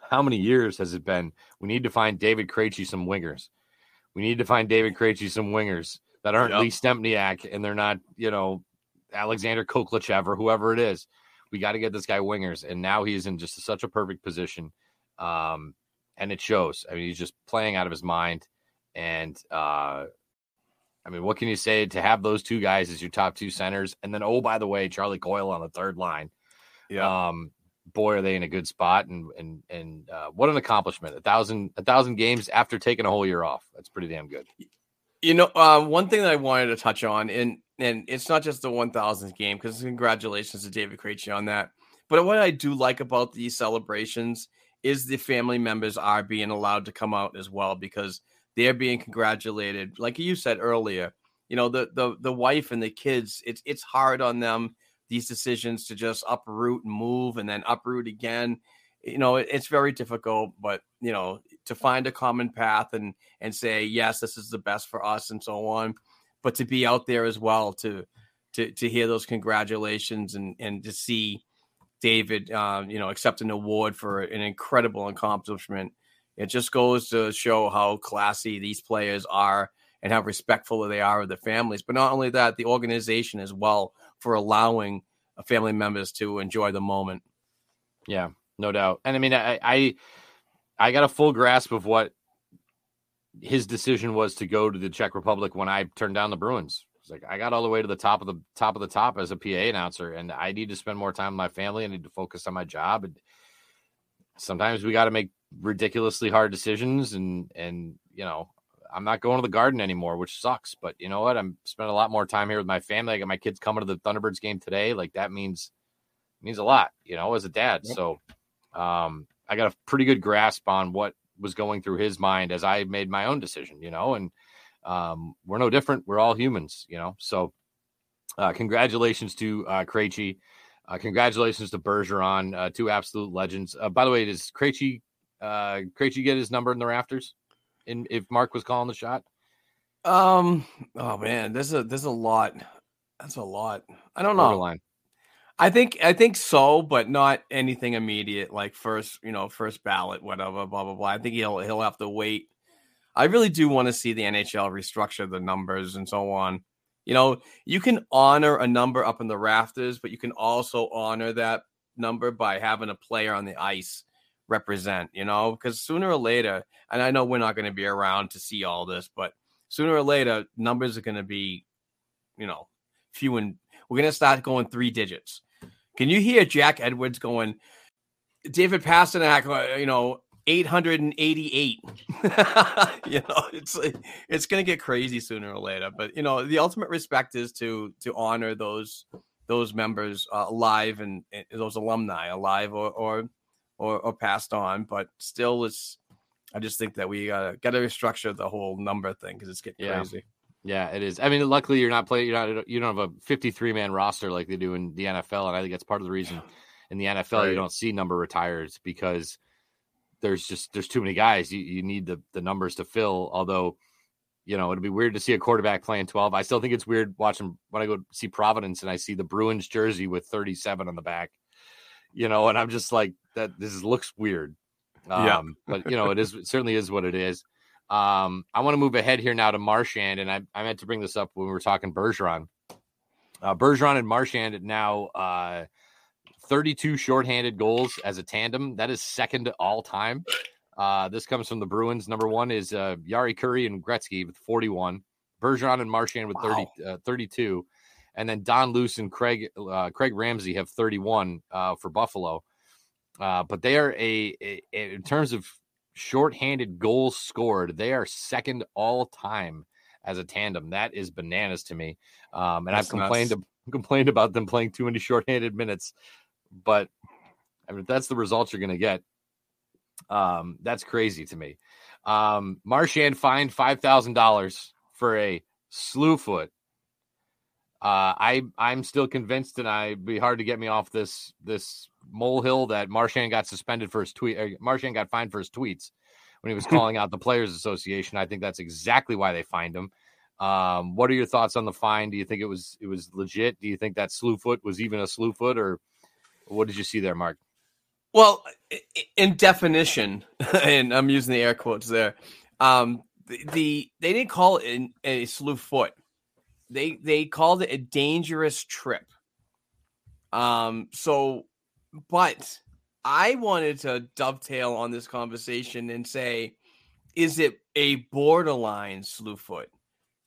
how many years has it been? We need to find David Krejci some wingers. We need to find David Krejci some wingers that aren't Yep. Lee Stempniak and they're not, you know, Alexander Khokhlachev or whoever it is. We got to get this guy wingers, and now he's in just such a perfect position, um, and it shows. I mean, he's just playing out of his mind, and uh, I mean, what can you say to have those two guys as your top two centers, and then oh by the way, Charlie Coyle on the third line. yeah. Um, boy, are they in a good spot, and and and uh, what an accomplishment! A thousand a thousand games after taking a whole year off. That's pretty damn good. You know, uh, one thing that I wanted to touch on, and and it's not just the 1000th game, because congratulations to David Krejci on that. But what I do like about these celebrations is the family members are being allowed to come out as well because they're being congratulated. Like you said earlier, you know, the the the wife and the kids, it's it's hard on them these decisions to just uproot and move and then uproot again. You know, it, it's very difficult, but you know, to find a common path and and say yes, this is the best for us and so on, but to be out there as well to to to hear those congratulations and and to see David, uh, you know, accept an award for an incredible accomplishment. It just goes to show how classy these players are and how respectful they are of the families. But not only that, the organization as well for allowing uh, family members to enjoy the moment. Yeah, no doubt. And I mean, I, I I got a full grasp of what his decision was to go to the Czech Republic when I turned down the Bruins. It's like I got all the way to the top of the top of the top as a PA announcer, and I need to spend more time with my family. I need to focus on my job, and sometimes we got to make ridiculously hard decisions. And and you know, I'm not going to the Garden anymore, which sucks. But you know what? I'm spending a lot more time here with my family. I got my kids coming to the Thunderbirds game today. Like that means means a lot, you know, as a dad. Yep. So um, I got a pretty good grasp on what was going through his mind as I made my own decision, you know, and um, we're no different. We're all humans, you know. So Uh, congratulations to uh, Krejci. Uh, congratulations to Bergeron, uh, two absolute legends. Uh, by the way, does Krejci uh, Krejci get his number in the rafters? In if Mark was calling the shot? Um. Oh man, there's a there's a lot. That's a lot. I don't know. Borderline. I think I think so, but not anything immediate like first, you know, first ballot, whatever, blah blah blah. I think he'll he'll have to wait. I really do want to see the NHL restructure the numbers and so on. You know, you can honor a number up in the rafters, but you can also honor that number by having a player on the ice represent, you know, because sooner or later, and I know we're not going to be around to see all this, but sooner or later, numbers are going to be, you know, few and we're going to start going three digits. Can you hear Jack Edwards going, David Pastrnak, uh, you know, 888. [LAUGHS] you know, it's it's going to get crazy sooner or later, but you know, the ultimate respect is to to honor those those members uh, alive and, and those alumni alive or or or, or passed on, but still it's I just think that we uh, got to restructure the whole number thing because it's getting Yeah. crazy. Yeah, it is. I mean, luckily you're not playing. You're not. You don't have a 53 man roster like they do in the NFL, and I think that's part of the reason in the NFL Right. you don't see number retires because there's just there's too many guys. You you need the the numbers to fill. Although, you know, it'd be weird to see a quarterback playing 12. I still think it's weird watching when I go see Providence and I see the Bruins jersey with 37 on the back. You know, and I'm just like that. This looks weird. Yeah. Um, but you know, it is it certainly is what it is. Um, I want to move ahead here now to Marchand, and I, I meant to bring this up when we were talking Bergeron. Uh, Bergeron and Marchand now uh, 32 shorthanded goals as a tandem. That is second all time. Uh, this comes from the Bruins. Number one is uh, Jari Kurri and Gretzky with 41. Bergeron and Marchand with 30, uh, 32. And then Don Luce and Craig uh, Craig Ramsay have 31 uh, for Buffalo. Uh, but they are a, a, a- in terms of shorthanded goals scored, they are second all time as a tandem. That is bananas to me. Um, and That's I've complained [LAUGHS] complained about them playing too many shorthanded minutes, but I mean if that's the results you're going to get. Um, that's crazy to me. Um, Marchand fined five thousand dollars for a slew foot. Uh, I I'm still convinced, and I'd be hard to get me off this this molehill that Marchand got suspended for his tweet. Uh, Marchand got fined for his tweets when he was [LAUGHS] calling out the Players Association. I think that's exactly why they fined him. Um, what are your thoughts on the fine? Do you think it was it was legit? Do you think that slew foot was even a slew foot, or what did you see there, Mark? Well, in definition, [LAUGHS] and I'm using the air quotes there. Um, the, the they didn't call it a slew foot. They they called it a dangerous trip. Um, so, but I wanted to dovetail on this conversation and say, is it a borderline slew foot?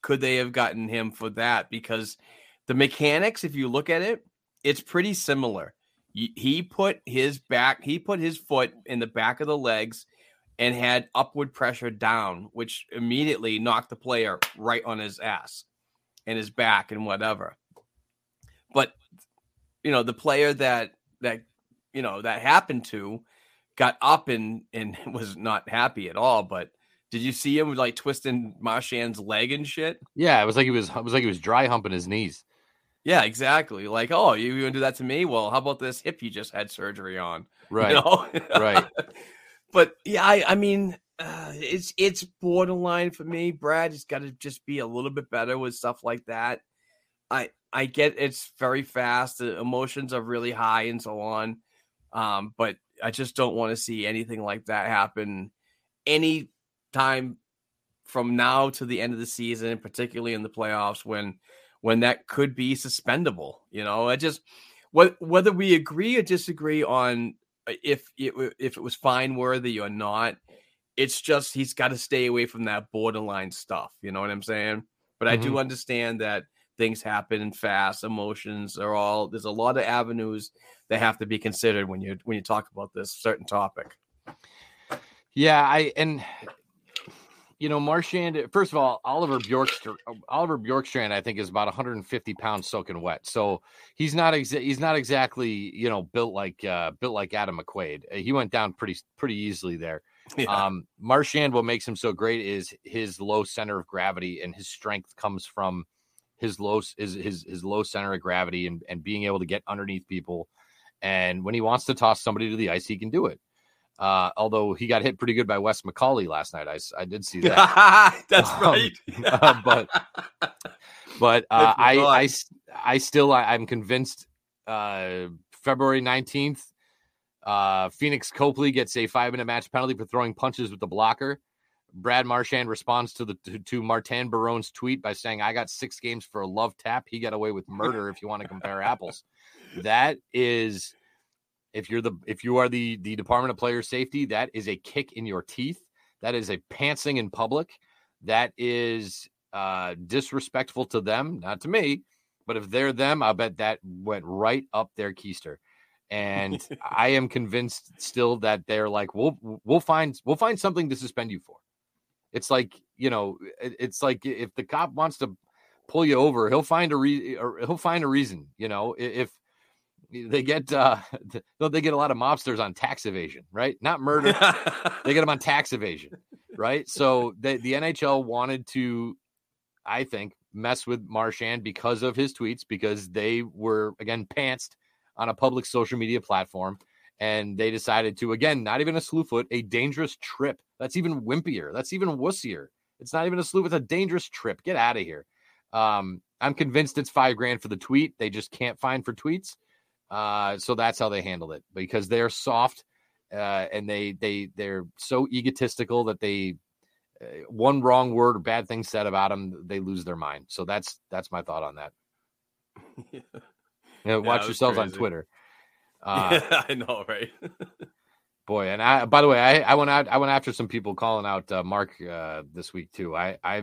Could they have gotten him for that? Because the mechanics, if you look at it, it's pretty similar. He put his back, he put his foot in the back of the legs and had upward pressure down, which immediately knocked the player right on his ass and his back and whatever. But you know, the player that that you know that happened to got up and and [LAUGHS] was not happy at all. But did you see him like twisting Marchand's leg and shit? Yeah, it was like he was it was like he was dry humping his knees. Yeah, exactly. Like, oh, you gonna do that to me? Well, how about this hip you just had surgery on? [LAUGHS] You Right. know? Right. [LAUGHS] but yeah, I, I mean, uh, it's it's borderline for me. Brad has got to just be a little bit better with stuff like that. I I get it's very fast. The emotions are really high and so on. Um, but I just don't want to see anything like that happen any time from now to the end of the season, particularly in the playoffs when when that could be suspendable. You know, I just wh- whether we agree or disagree on uh, if it if it was fine worthy or not, it's just he's got to stay away from that borderline stuff. You know what I'm saying? But I do understand that things happen fast, emotions are all there's a lot of avenues that have to be considered when you when you talk about this certain topic. Yeah, I and you know Marchand. First of all, Oliver Bjorkstrand, Oliver Bjorkstrand, I think is about 150 pounds soaking wet. So he's not exa- he's not exactly you know built like uh, built like Adam McQuaid. Uh, He went down pretty pretty easily there. [LAUGHS] Yeah. Um, Marchand, what makes him so great is his low center of gravity and his strength comes from his low his his, his low center of gravity and, and being able to get underneath people. And when he wants to toss somebody to the ice, he can do it. Uh, although he got hit pretty good by Wes McCauley last night, I, I did see that. [LAUGHS] That's [LAUGHS] Um, right. [LAUGHS] uh, but but uh, I I. I still I, I'm convinced uh, February 19th, uh, Pheonix Copley gets a five minute match penalty for throwing punches with the blocker. Brad Marchand responds to the to, to Martin Biron's tweet by saying, "I got six games for a love tap. He got away with murder. If you want to compare apples, that is, if you're the if you are the the Department of Player Safety, that is a kick in your teeth. That is a pantsing in public. That is uh, disrespectful to them, not to me. But if they're them, I bet that went right up their keister. And [LAUGHS] I am convinced still that they're like, we'll we'll find we'll find something to suspend you for. It's like you know, it's like if the cop wants to pull you over, he'll find a re- or he'll find a reason. You know, if they get uh, [LAUGHS] don't they get a lot of mobsters on tax evasion, right? Not [LAUGHS] murder. they get them on tax evasion, right? So the the NHL wanted to, I think, mess with Marchand because of his tweets because they were again pantsed on a public social media platform, and they decided to again not even a slew foot, a dangerous trip. That's even wimpier. That's even wussier. It's not even a slew. It's a dangerous trip. Get out of here. Um, I'm convinced it's five grand for the tweet. They just can't find for tweets. Uh, so that's how they handled it because they're soft uh, and they they they're so egotistical that they uh, one wrong word or bad thing said about them they lose their mind. So that's that's my thought on that. [LAUGHS] Yeah. Yeah, watch it was yourselves on. Twitter. [LAUGHS] Uh, yeah, I know, right? [LAUGHS] boy, and I by the way, I, I went out I went after some people calling out uh, Mark uh, this week too. I I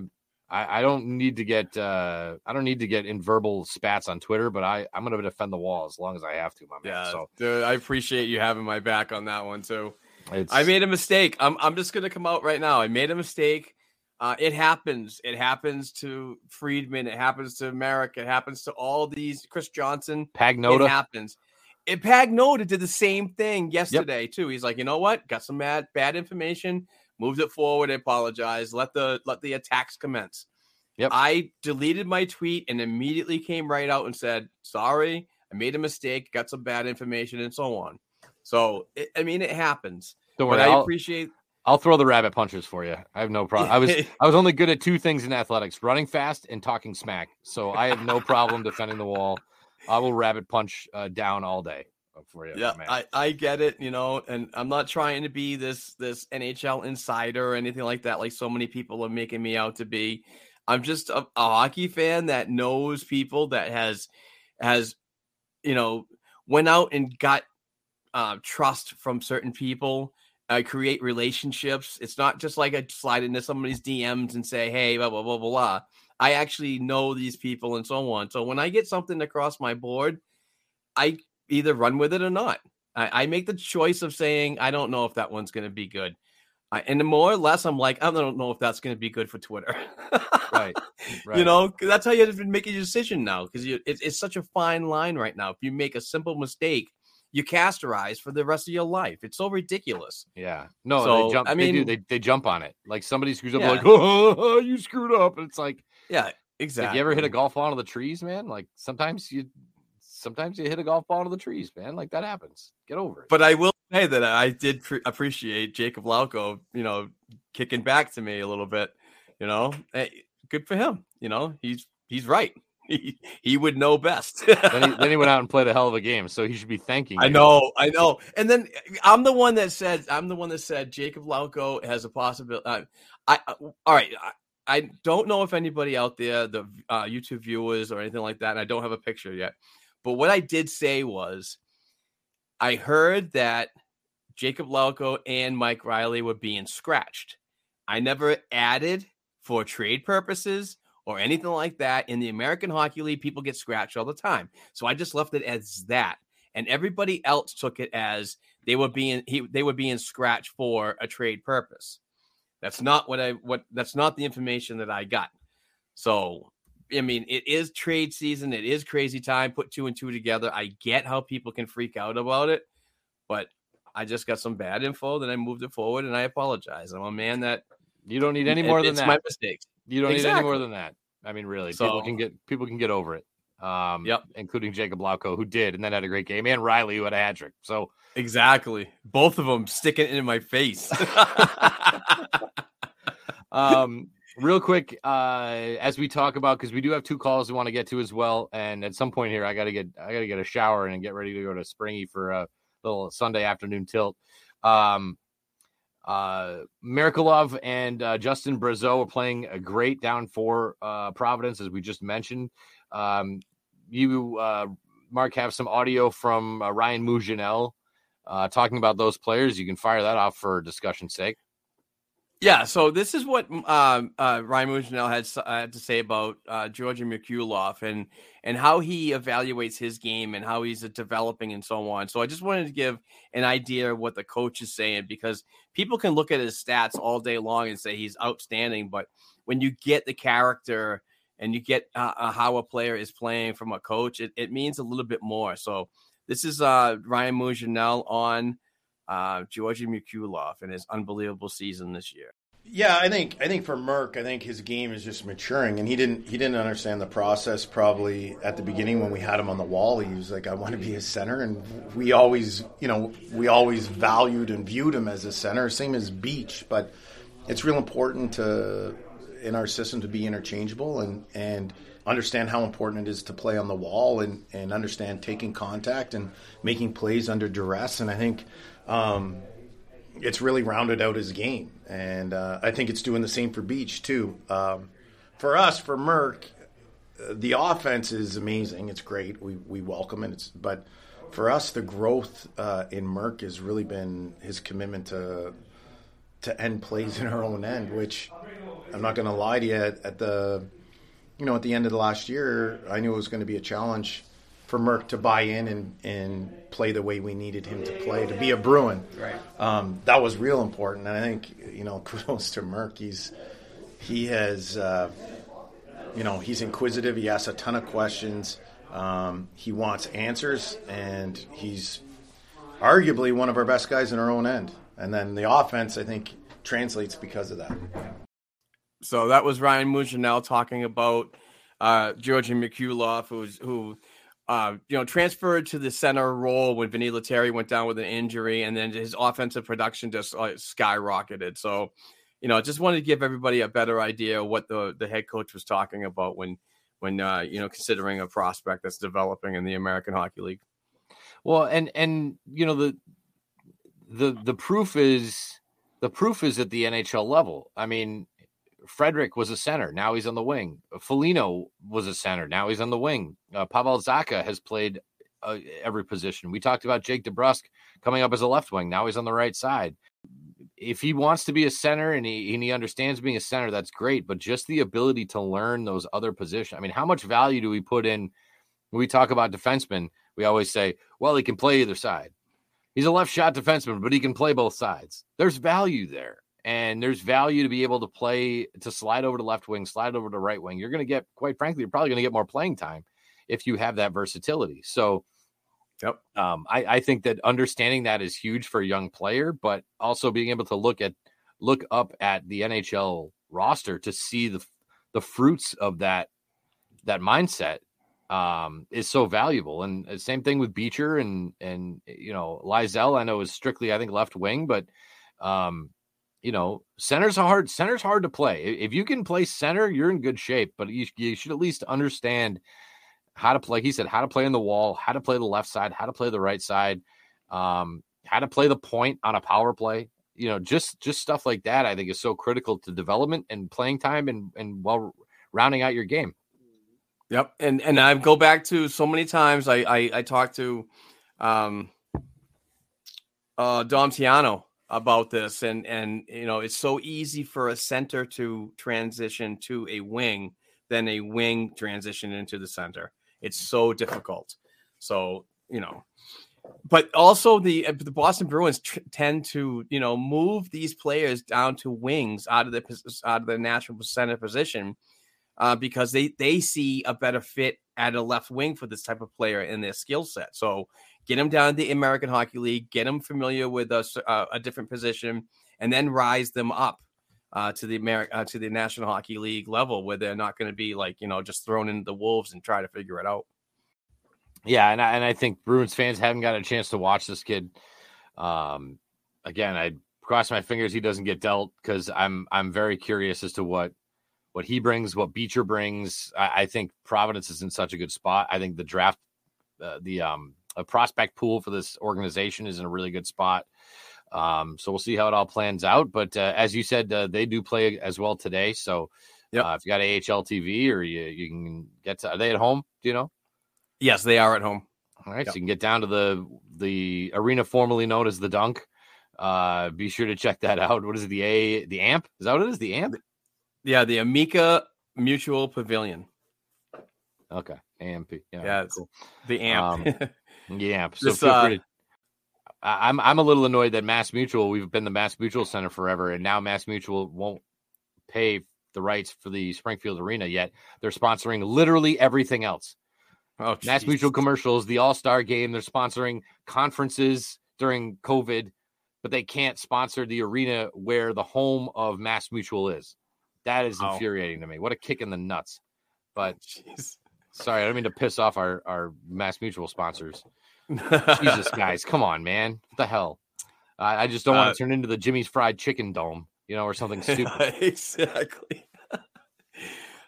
I I don't need to get uh, I don't need to get in verbal spats on Twitter, but I I'm gonna defend the wall as long as I have to, my man. yeah. So dude, I appreciate you having my back on that one too. it's I made a mistake. I'm I'm just gonna come out right now. I made a mistake. Uh, it happens. It happens to Friedman. It happens to Merrick. It happens to all these. Chris Johnston. Pagnotta. It happens. It Pagnotta did the same thing yesterday too. He's like, you know what? Got some bad bad information. Moved it forward. I apologize. Let the let the attacks commence. Yep. I deleted my tweet and immediately came right out and said, sorry, I made a mistake. Got some bad information and so on. So it, I mean, it happens. Don't But worry, I I'll, appreciate I'll throw the rabbit punches for you. I have no problem. I was [LAUGHS] I was only good at two things in athletics: running fast and talking smack. So I have no problem defending the wall. I will rabbit punch uh, down all day for you. yeah man. I, I get it you know and i'm not trying to be this this nhl insider or anything like that like so many people are making me out to be i'm just a, a hockey fan that knows people that has has you know went out and got uh, trust from certain people uh, create relationships it's not just like i slide into somebody's dms and say hey blah blah blah blah blah i actually know these people and so on so when i get something across my board i either run with it or not. I, I make the choice of saying I don't know if that one's going to be good, I, and the more or less I'm like I don't know if that's going to be good for Twitter. right, [LAUGHS] right. You know, that's how you have to make a decision now because it's, it's such a fine line right now. If you make a simple mistake, you casterize for the rest of your life. It's so ridiculous. Yeah. No, So, they jump. I they do. mean- They, they jump on it. Like somebody screws up, Yeah. like, [LAUGHS] oh, you screwed up. And it's like, Yeah, exactly. like, you ever hit a golf ball into the trees, man? Like sometimes you, sometimes you hit a golf ball into the trees, man. Like that happens. Get over it. But I will say that I did pre- appreciate Jakub Lauko, you know, kicking back to me a little bit. You know, Hey, good for him. You know, he's he's right. [LAUGHS] He, he would know best. then, he, then he went out and played a hell of a game, so he should be thanking. I know, I know. And then I'm the one that said, I'm the one that said Jakub Lauko has a possibility. Uh, I, I- all right. I, I don't know if anybody out there, the uh, YouTube viewers or anything like that, and I don't have a picture yet. But what I did say was, I heard that Jakub Lauko and Mike Reilly were being scratched. I never added for trade purposes or anything like that. In the American Hockey League, people get scratched all the time. So I just left it as that. And everybody else took it as they were being he they were being scratched for a trade purpose. That's not what I what that's not the information that I got. So I mean, it is trade season. It is crazy time. Put two and two together. I get how people can freak out about it, but I just got some bad info. Then I moved it forward, and I apologize. I'm a man that You don't need any more it- than it's that. my mistakes. you don't need any more than that. I mean, really, So- people can get people can get over it. Um, Yep. including Jakub Lauko, who did and then had a great game, and Reilly, who had a hat trick. So Exactly. Both of them sticking in my face. [LAUGHS] um real quick uh as we talk about because we do have two calls we want to get to as well and at some point here i gotta get i gotta get a shower and get ready to go to springy for a little sunday afternoon tilt um uh Merkulov and uh, Justin Brazeau are playing a great down for uh Providence as we just mentioned. Um you uh Mark have some audio from uh, Ryan Mougenel uh talking about those players. You can fire that off for discussion's sake. Yeah, so this is what um, uh, Ryan Mougenel had, uh, had to say about uh, Merkulov and and how he evaluates his game and how he's uh, developing and so on. So I just wanted to give an idea of what the coach is saying because people can look at his stats all day long and say he's outstanding, but when you get the character and you get uh, uh, how a player is playing from a coach, it, it means a little bit more. So this is uh, Ryan Mougenel on uh, Georgi Merkulov and his unbelievable season this year. Yeah, I think I think for Merck, I think his game is just maturing, and he didn't he didn't understand the process probably at the beginning when we had him on the wall. He was like, "I want to be a center," and we always, you know, we always valued and viewed him as a center, same as Beach. But it's real important to in our system to be interchangeable and and understand how important it is to play on the wall and and understand taking contact and making plays under duress. And I think. Um, it's really rounded out his game, and uh, I think it's doing the same for Beach too. Um, for us, for Merck, the offense is amazing. It's great. We we welcome it. It's, but for us, the growth uh, in Merck has really been his commitment to to end plays in our own end. Which I'm not going to lie to you. At, at the you know at the end of the last year, I knew it was going to be a challenge for Merck to buy in and, and play the way we needed him to play to be a Bruin. Right. Um, that was real important, and I think you know [LAUGHS] kudos to Merck. He's he has uh, you know he's inquisitive. He asks a ton of questions. Um, he wants answers, and he's arguably one of our best guys in our own end. And then the offense, I think, translates because of that. So that was Ryan Mougenel talking about uh, Georgian Merkulov, who's who uh, you know transferred to the center role when Vinny Lettieri went down with an injury, and then his offensive production just uh, skyrocketed. So, you know, just wanted to give everybody a better idea what the the head coach was talking about when when uh, you know considering a prospect that's developing in the American Hockey League. Well, and and you know the the the proof is the proof is at the NHL level. I mean, Frederic was a center. Now he's on the wing. Foligno was a center. Now he's on the wing. Uh, Pavel Zacha has played uh, every position. We talked about Jake DeBrusk coming up as a left wing. Now he's on the right side. If he wants to be a center and he and he understands being a center, that's great. But just the ability to learn those other positions. I mean, how much value do we put in when we talk about defensemen? We always say, well, he can play either side. He's a left shot defenseman, but he can play both sides. There's value there and there's value to be able to play to slide over to left wing, slide over to right wing. You're going to get, quite frankly, you're probably going to get more playing time if you have that versatility. So, Yep. um, I, I think that understanding that is huge for a young player, but also being able to look at look up at the NHL roster to see the the fruits of that that mindset um, is so valuable. And uh, same thing with Beecher and and you know Lysell. I know is strictly I think left wing, but um, you know center's hard. Center's hard to play. If you can play center, you're in good shape. But you, you should at least understand how to play. He said how to play in the wall, how to play the left side, how to play the right side, um, how to play the point on a power play. You know, just just stuff like that. I think is so critical to development and playing time and and while rounding out your game. Yep, and and I go back to so many times. I I, I talked to um, uh, Dom Tiano about this, and and you know it's so easy for a center to transition to a wing than a wing transition into the center. It's so difficult. So you know, but also the uh, the Boston Bruins tr- tend to you know move these players down to wings out of the out of the natural center position uh, because they they see a better fit at a left wing for this type of player in their skill set. So get them down to the American Hockey League, get them familiar with a, uh, a different position, and then rise them up uh, to the Ameri- uh, to the National Hockey League level, where they're not going to be like you know just thrown into the wolves and try to figure it out. Yeah, and I, and I think Bruins fans haven't got a chance to watch this kid. Um, again, I cross my fingers he doesn't get dealt because I'm I'm very curious as to what what he brings, what Beecher brings. I, I think Providence is in such a good spot. I think the draft, uh, the um, a prospect pool for this organization is in a really good spot. Um, so we'll see how it all plans out. But uh, as you said, uh, they do play as well today. So yep. uh, if you got AHL TV or you you can get to, are they at home? Do you know? Yes, they are at home. All right, yep. so you can get down to the the arena formerly known as the Dunk. Uh, be sure to check that out. What is it? The A the Amp? Is that what it is? The Amp? Yeah, the Amica Mutual Pavilion. Okay, AMP. Yeah, yeah cool. the AMP. Um, [LAUGHS] yeah, so this, feel uh, free to I'm I'm a little annoyed that Mass Mutual, we've been the Mass Mutual Center forever, and now Mass Mutual won't pay the rights for the Springfield Arena yet. They're sponsoring literally everything else. Oh, Mass Mutual commercials, the All Star game. They're sponsoring conferences during COVID, but they can't sponsor the arena where the home of Mass Mutual is. That is oh. infuriating to me. What a kick in the nuts. But Jeez. Sorry, I don't mean to piss off our, our Mass Mutual sponsors. Jesus, [LAUGHS] guys, come on, man. What the hell? I, I just don't uh, want to turn into the Jimmy's Fried Chicken Dome, you know, or something [LAUGHS] stupid. exactly. [LAUGHS]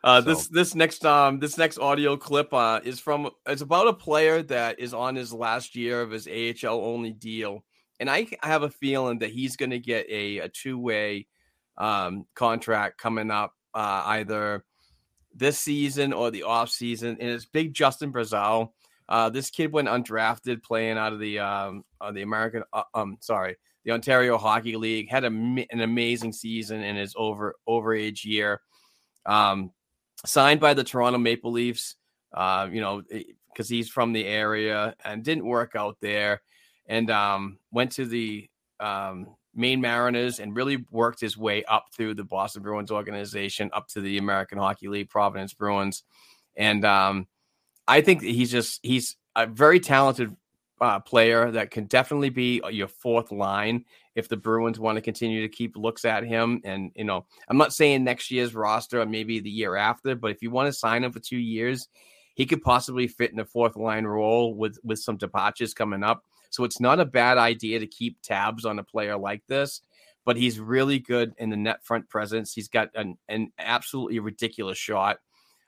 Uh, so. This this next um this next audio clip uh, is from it's about a player that is on his last year of his AHL only deal, and I have a feeling that he's going to get a, a two way um, contract coming up uh, either this season or the off season, and it's big Justin Brazeau. Uh, this kid went undrafted, playing out of the um, uh, the American, uh, um, sorry, the Ontario Hockey League. Had a, an amazing season in his over overage year. Um, signed by the Toronto Maple Leafs. Uh, you know, because he's from the area and didn't work out there, and um, went to the um, Maine Mariners and really worked his way up through the Boston Bruins organization, up to the American Hockey League, Providence Bruins, and um, I think he's just he's a very talented uh, player that can definitely be your fourth line if the Bruins want to continue to keep looks at him. And you know, I'm not saying next year's roster or maybe the year after, but if you want to sign him for two years, he could possibly fit in a fourth line role with with some departures coming up. So it's not a bad idea to keep tabs on a player like this. But he's really good in the net front presence. He's got an, an absolutely ridiculous shot.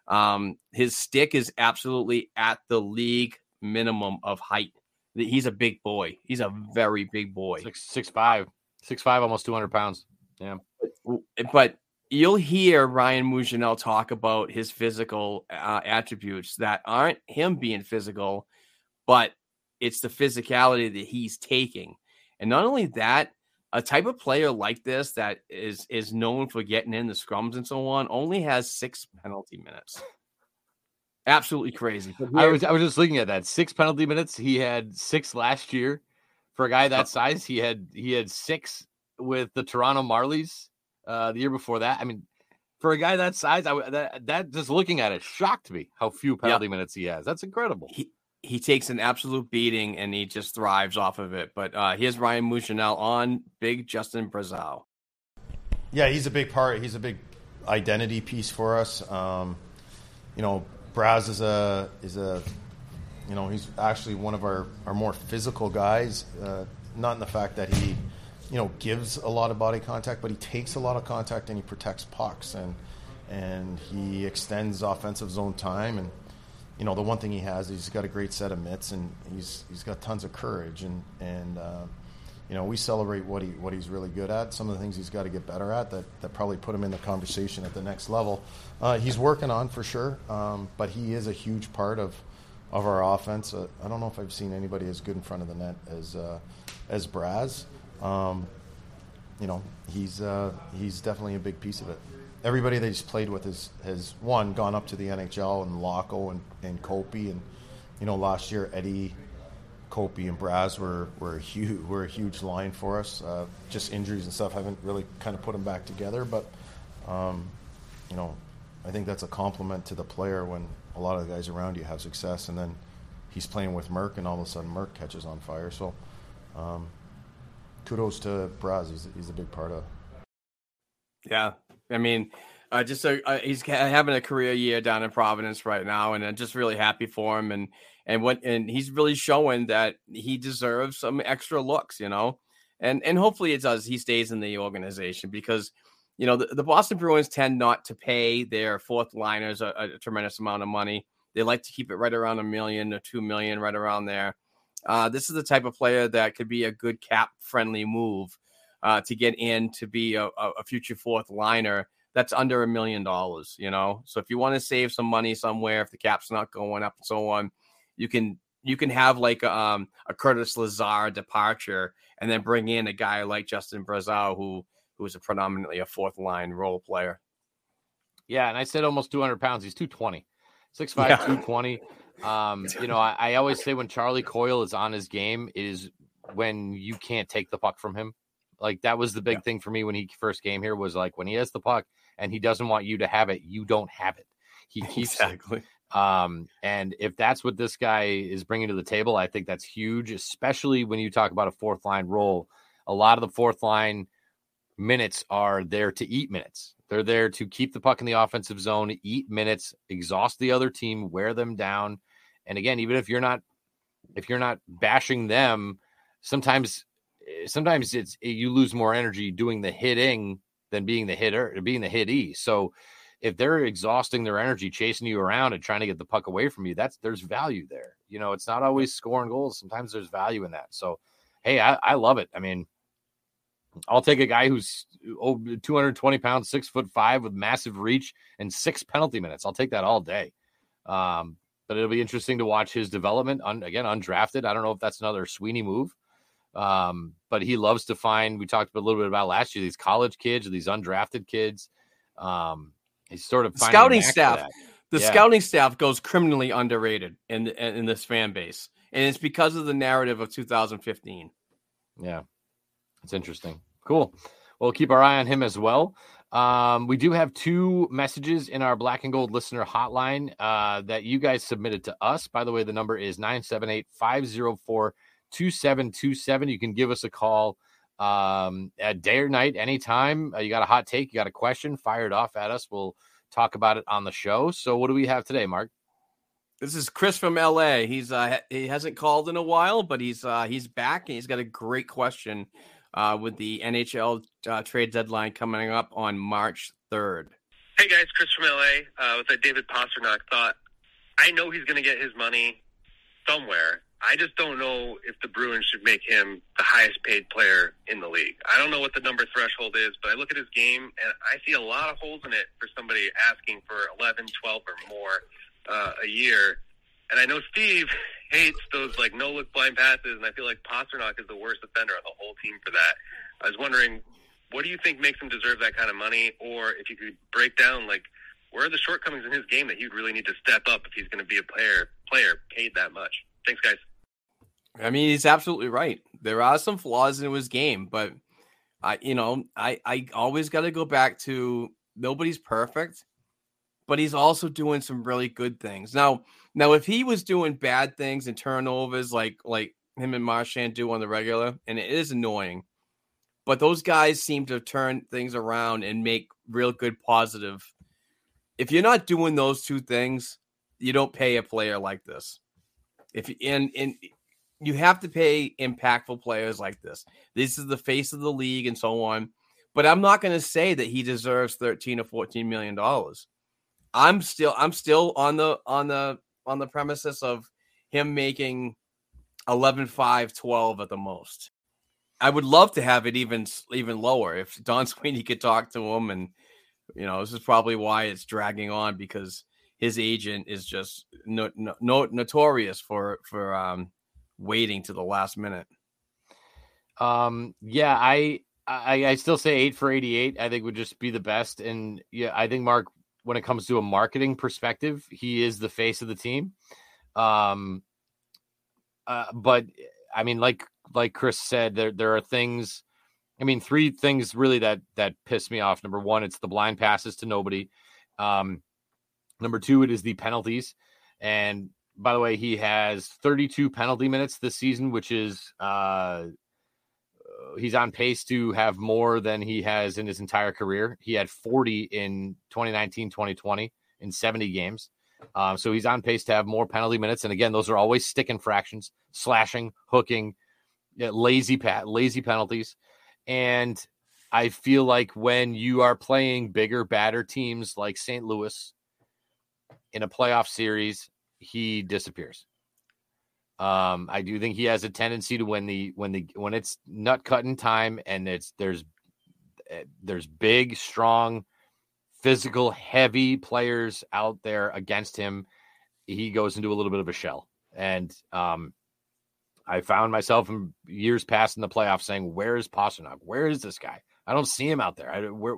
Um, his stick is absolutely at the league minimum of height. He's a big boy. He's a very big boy. Six six five, six five, almost two hundred pounds. Yeah, but you'll hear Ryan Mougenel talk about his physical uh, attributes that aren't him being physical, but it's the physicality that he's taking. And not only that, a type of player like this that is is known for getting in the scrums and so on only has six penalty minutes. Absolutely crazy. I was I was just looking at that six penalty minutes. He had six last year. For a guy that [LAUGHS] size, he had he had six with the Toronto Marlies uh, the year before that. I mean, for a guy that size, I that that just looking at it shocked me how few penalty yep. minutes he has. That's incredible. He, he takes an absolute beating and he just thrives off of it. But uh, here's Ryan Mougenel on Big Justin Brazeau. Yeah, he's a big part. He's a big identity piece for us. Um, you know, Braz is a is a you know he's actually one of our, our more physical guys. Uh, not in the fact that he you know gives a lot of body contact, but he takes a lot of contact and he protects pucks and and he extends offensive zone time and you know, the one thing he has, he's got a great set of mitts, and he's he's got tons of courage, and and uh, you know, we celebrate what he what he's really good at. Some of the things he's got to get better at that that probably put him in the conversation at the next level. Uh, he's working on for sure, um, but he is a huge part of of our offense. Uh, I don't know if I've seen anybody as good in front of the net as uh, as Braz. Um, you know, he's uh, he's definitely a big piece of it everybody that he's played with has, has one gone up to the NHL and Lauko and, and Kopi and you know last year Eddie Kopi and Braz were were a huge were a huge line for us. Uh, just injuries and stuff haven't really kind of put them back together, but um, you know I think that's a compliment to the player when a lot of the guys around you have success, and then he's playing with Merck, and all of a sudden Merck catches on fire. So um, kudos to Braz. He's, he's a big part of Yeah, I mean, uh, just a, uh, he's having a career year down in Providence right now, and I'm just really happy for him. And and what and he's really showing that he deserves some extra looks, you know. And and hopefully it does. He stays in the organization because you know the, the Boston Bruins tend not to pay their fourth liners a, a, tremendous amount of money. They like to keep it right around a million or two million, right around there. Uh, this is the type of player that could be a good cap friendly move uh, to get in to be a, a future fourth liner that's under a million dollars, you know. So if you want to save some money somewhere, if the cap's not going up and so on, you can you can have like a, um, a Curtis Lazar departure and then bring in a guy like Justin Brazeau who who is a predominantly a fourth line role player. Yeah, and I said almost 200 pounds. He's 220, 6'5, yeah. 220. Um, [LAUGHS] you know, I, I always say when Charlie Coyle is on his game, it is when you can't take the puck from him. Like that was the big yeah. thing for me when he first came here was like when he has the puck and he doesn't want you to have it, you don't have it. He [LAUGHS] keeps exactly. It. Um, and if that's what this guy is bringing to the table, I think that's huge, especially when you talk about a fourth line role. A lot of the fourth line minutes are there to eat minutes. They're there to keep the puck in the offensive zone, eat minutes, exhaust the other team, wear them down. And again, even if you're not if you're not bashing them, sometimes sometimes it's you lose more energy doing the hitting than being the hitter, being the hitee. So if they're exhausting their energy chasing you around and trying to get the puck away from you, that's there's value there. You know, it's not always scoring goals. Sometimes there's value in that. So, hey, I, I love it. I mean, I'll take a guy who's oh, 220 pounds, six foot five with massive reach and six penalty minutes. I'll take that all day. Um, but it'll be interesting to watch his development. Un, again, undrafted. I don't know if that's another Sweeney move. Um, but he loves to find. We talked a little bit about last year these college kids or these undrafted kids. Um, he's sort of scouting staff. The yeah. scouting staff goes criminally underrated in in this fan base, and it's because of the narrative of 2015. Yeah, it's interesting. Cool. We'll keep our eye on him as well. Um, we do have two messages in our black and gold listener hotline uh, that you guys submitted to us. By the way, the number is 978 504 2727. You can give us a call um, at day or night, anytime. Uh, you got a hot take, you got a question, fired off at us. We'll talk about it on the show. So, what do we have today, Mark? This is Chris from LA. He's uh, he hasn't called in a while, but he's uh, he's back and he's got a great question uh, with the NHL uh, trade deadline coming up on March third. Hey guys, Chris from LA uh, with a David Pastrnak thought. I know he's going to get his money somewhere, I just don't know if the Bruins should make him the highest paid player in the league. I don't know what the number threshold is, but I look at his game and I see a lot of holes in it for somebody asking for 11, 12 or more uh, a year. And I know Steve [LAUGHS] hates those like no look blind passes, and I feel like Pastrnak is the worst offender on the whole team for that. I was wondering, what do you think makes him deserve that kind of money? Or if you could break down like where are the shortcomings in his game that he'd really need to step up if he's going to be a player player paid that much? Thanks, guys. I mean, he's absolutely right. There are some flaws in his game, but I, you know, I, I always got to go back to nobody's perfect, but he's also doing some really good things. Now, now, if he was doing bad things and turnovers like like him and Marchand do on the regular, and it is annoying, but those guys seem to turn things around and make real good positive. If you're not doing those two things, you don't pay a player like this. If and and you have to pay impactful players like this. This is the face of the league and so on. But I'm not going to say that he deserves 13 or 14 million dollars. I'm still I'm still on the on the on the premises of him making 11 5 12 at the most. I would love to have it even even lower if Don [LAUGHS] Sweeney could talk to him and you know, this is probably why it's dragging on because his agent is just no, no, no, notorious for for um, waiting to the last minute. Um, yeah, I, I I still say eight for eighty eight. I think would just be the best. And yeah, I think Mark, when it comes to a marketing perspective, he is the face of the team. Um, uh, but I mean, like like Chris said, there there are things. I mean, three things really that that piss me off. Number one, it's the blind passes to nobody. Um, Number two, it is the penalties. And by the way, he has 32 penalty minutes this season, which is uh, he's on pace to have more than he has in his entire career. He had 40 in 2019, 2020 in 70 games. Um, so he's on pace to have more penalty minutes. And again, those are always stick infractions, slashing, hooking, lazy pat, lazy penalties. And I feel like when you are playing bigger, badder teams like St. Louis in a playoff series, he disappears. Um, I do think he has a tendency to when the when the when it's nut cutting time and it's there's eh, there's big, strong, physical, heavy players out there against him. He goes into a little bit of a shell, and um, I found myself in years past in the playoffs saying, "Where is Pastrnak? Where is this guy? I don't see him out there. I, where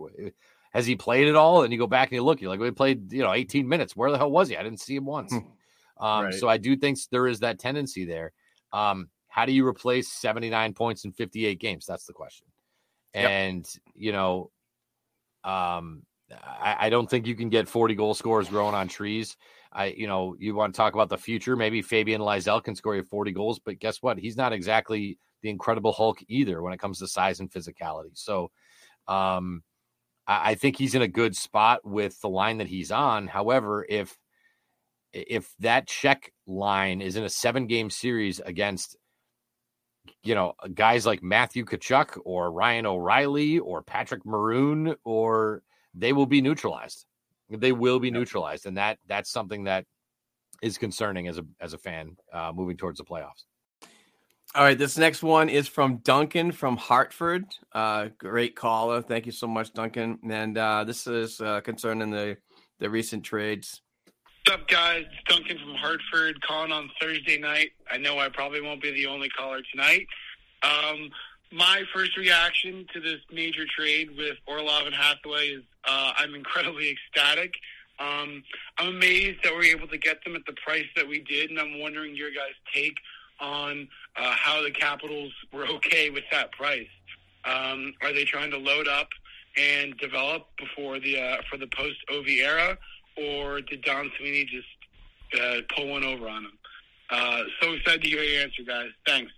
has he played at all?" And you go back and you look, you're like, "We played, you know, 18 minutes. Where the hell was he? I didn't see him once." Hmm. Um, right. So I do think there is that tendency there. Um, how do you replace 79 points in 58 games? That's the question. Yep. And, you know, um, I, I, don't think you can get 40 goal scorers growing on trees. I, you know, you want to talk about the future. Maybe Fabian Lysell can score you 40 goals, but guess what? He's not exactly the incredible Hulk either when it comes to size and physicality. So, um, I, I think he's in a good spot with the line that he's on. However, if if that check line is in a seven game series against you know guys like Matthew Tkachuk or Ryan O'Reilly or Patrick Maroon or they will be neutralized. They will be neutralized, and that that's something that is concerning as a as a fan uh, moving towards the playoffs. All right, this next one is from Duncan from Hartford. Uh, great caller, thank you so much, Duncan. And uh, this is uh, concerning the the recent trades What's up, guys? It's Duncan from Hartford calling on Thursday night. I know I probably won't be the only caller tonight. Um, my first reaction to this major trade with Orlov and Hathaway is uh, I'm incredibly [LAUGHS] ecstatic. Um, I'm amazed that we're able to get them at the price that we did, and I'm wondering your guys' take on uh, how the Capitals [LAUGHS] were okay with that price. Um, are they trying to load up and develop before the uh, for the post Ov era? or did Don Sweeney just uh, pull one over on him? Uh, so excited to hear your answer, guys. Thanks.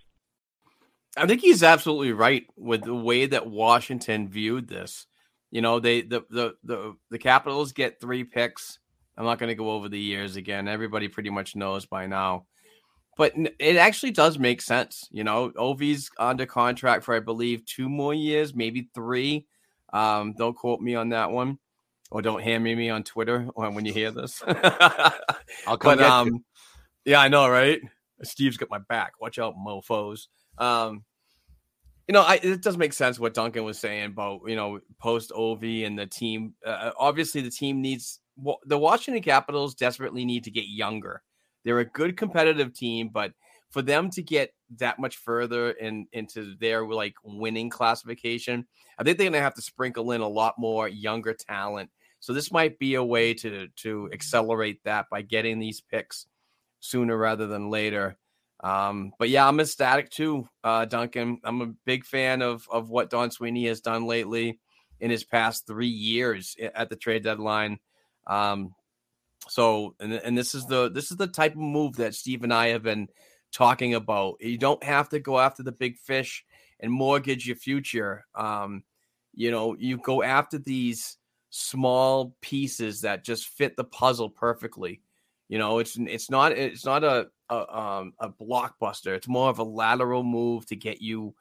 I think he's absolutely right with the way that Washington viewed this. You know, they the the the, the Capitals get three picks. I'm not going to go over the years again. Everybody pretty much knows by now. But it actually does make sense. You know, Ovi's under contract for I believe two more years, maybe three. Um, don't quote me on that one or don't hand me me on Twitter when you hear this. [LAUGHS] I'll come. But, um, yeah, I know, right? Steve's got my back. Watch out, mofo's. Um, you know, I, it does make sense what Duncan was saying about you know post Ov and the team. Uh, obviously, the team needs well, the Washington Capitals desperately need to get younger. They're a good competitive team, but for them to get that much further in into their like winning classification, I think they're going to have to sprinkle in a lot more younger talent so this might be a way to to accelerate that by getting these picks sooner rather than later. Um, but yeah, I'm ecstatic too, uh, Duncan. I'm a big fan of of what Don Sweeney has done lately in his past three years at the trade deadline. Um, so, and, and this is the this is the type of move that Steve and I have been talking about. You don't have to go after the big fish and mortgage your future. Um, you know, you go after these small pieces that just fit the puzzle perfectly. You know, it's it's not it's not a a, um, a blockbuster. It's more of a lateral move to get you,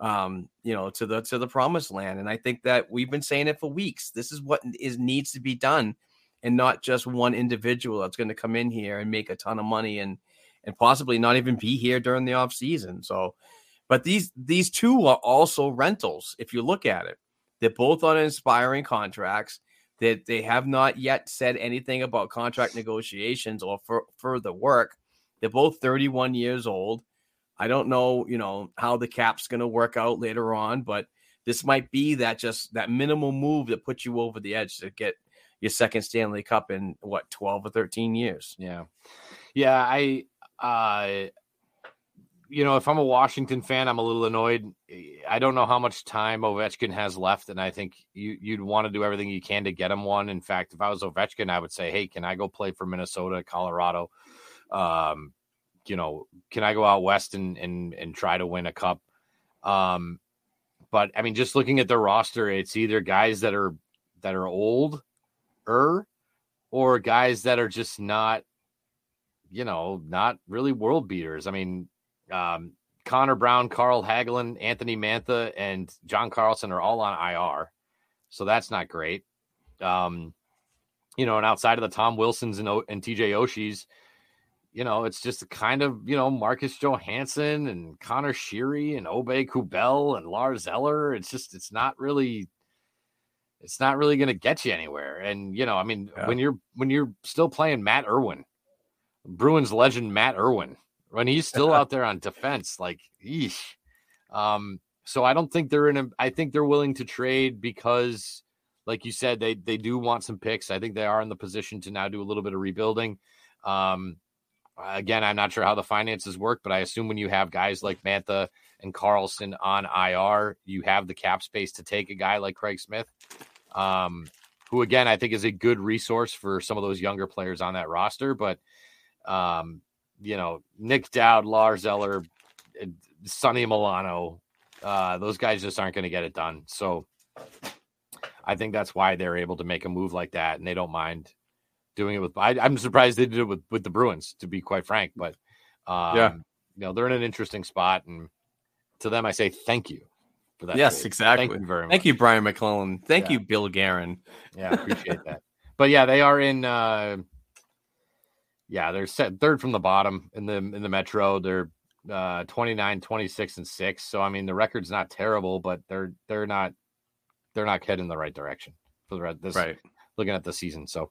um, you know, to the to the promised land. And I think that we've been saying it for weeks. This is what is needs to be done, and not just one individual that's going to come in here and make a ton of money and and possibly not even be here during the off season. So, but these these two are also rentals. If you look at it, they're both on inspiring contracts. That they, they have not yet said anything about contract negotiations or for, further work. They're both 31 years old. I don't know, you know, how the cap's going to work out later on, but this might be that just that minimal move that puts you over the edge to get your second Stanley Cup in what 12 or 13 years. Yeah. Yeah, I uh you know, if I'm a Washington fan, I'm a little annoyed. I don't know how much time Ovechkin has left, and I think you, you'd want to do everything you can to get him one. In fact, if I was Ovechkin, I would say, "Hey, can I go play for Minnesota, Colorado? Um, you know, can I go out west and and and try to win a cup?" Um, but I mean, just looking at the roster, it's either guys that are that are old, er, or guys that are just not, you know, not really world beaters. I mean, um, Connor Brown, Carl Hagelin, Anthony Mantha, and John Carlson are all on IR, so that's not great. Um, you know, and outside of the Tom Wilsons and, and TJ Oshie's, you know, it's just kind of, you know, Marcus Johansson and Conor Sheary and Aube-Kubel and Lars Eller. It's just, it's not really, it's not really going to get you anywhere. And, you know, I mean, yeah. when you're, when you're still playing Matt Irwin, Bruins legend Matt Irwin, when he's still [LAUGHS] out there on defense, like, eesh. Um, so I don't think they're in a, I think they're willing to trade because, like you said, they, they do want some picks. I think they are in the position to now do a little bit of rebuilding. Um, Again, I'm not sure how the finances work, but I assume when you have guys like Mantha and Carlson on IR, you have the cap space to take a guy like Craig Smith, um, who again I think is a good resource for some of those younger players on that roster. But um, you know, Nic Dowd, Lars Eller, Sonny Milano, uh, those guys just aren't going to get it done. So I think that's why they're able to make a move like that, and they don't mind doing it with. I, am surprised they did it with with the Bruins, to be quite frank. But um, yeah, you know they're in an interesting spot, and to them I say thank you for that. Yes, trade. exactly. Thank you very much. Thank you, Brian MacLellan. Thank yeah. you, Bill Guerin. Yeah, [LAUGHS] appreciate that. But yeah, they are in. uh Yeah, they're set third from the bottom in the in the Metro. They're uh 29 26 and 6 so i mean the record's not terrible but they're they're not they're not heading in the right direction for the this right looking at the season so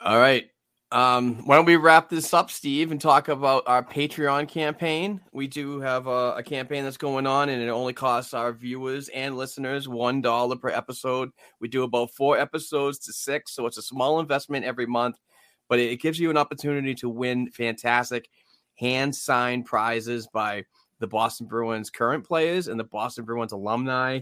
all right. Um, why don't we wrap this up, Steve, and talk about our Patreon campaign? We do have a, a campaign that's going on, and it only costs our viewers and listeners one dollar per episode. We do about four episodes to six, so it's a small investment every month, but it, it gives you an opportunity to win fantastic hand signed prizes by the Boston Bruins current players and the Boston Bruins alumni.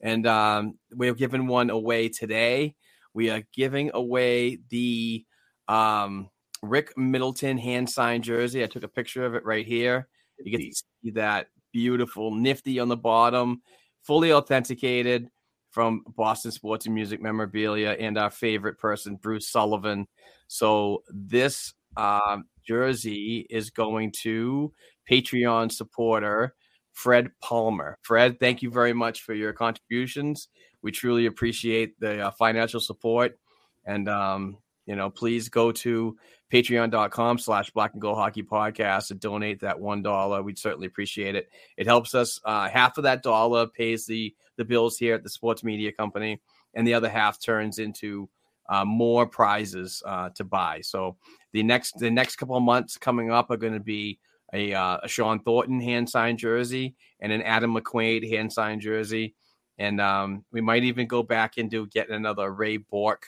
And um, we're giving one away today. We are giving away the um, Rick Middleton hand signed jersey. I took a picture of it right here. You get to see that beautiful nifty on the bottom, fully authenticated from Boston Sports and Music Memorabilia and our favorite person, Bruce Sullivan. So this uh, jersey is going to Patreon supporter Fred Palmer. Fred, thank you very much for your contributions. We truly appreciate the uh, financial support. And, um, you know, please go to patreon.com slash black and gold hockey podcast and donate that one dollar. We'd certainly appreciate it. It helps us. Uh, half of that dollar pays the the bills here at the sports media company, and the other half turns into uh, more prizes uh, to buy. So the next the next couple of months coming up are going to be a, uh, a Shawn Thornton hand signed jersey and an Adam McQuaid hand signed jersey. And um, we might even go back and do get another Ray Bourque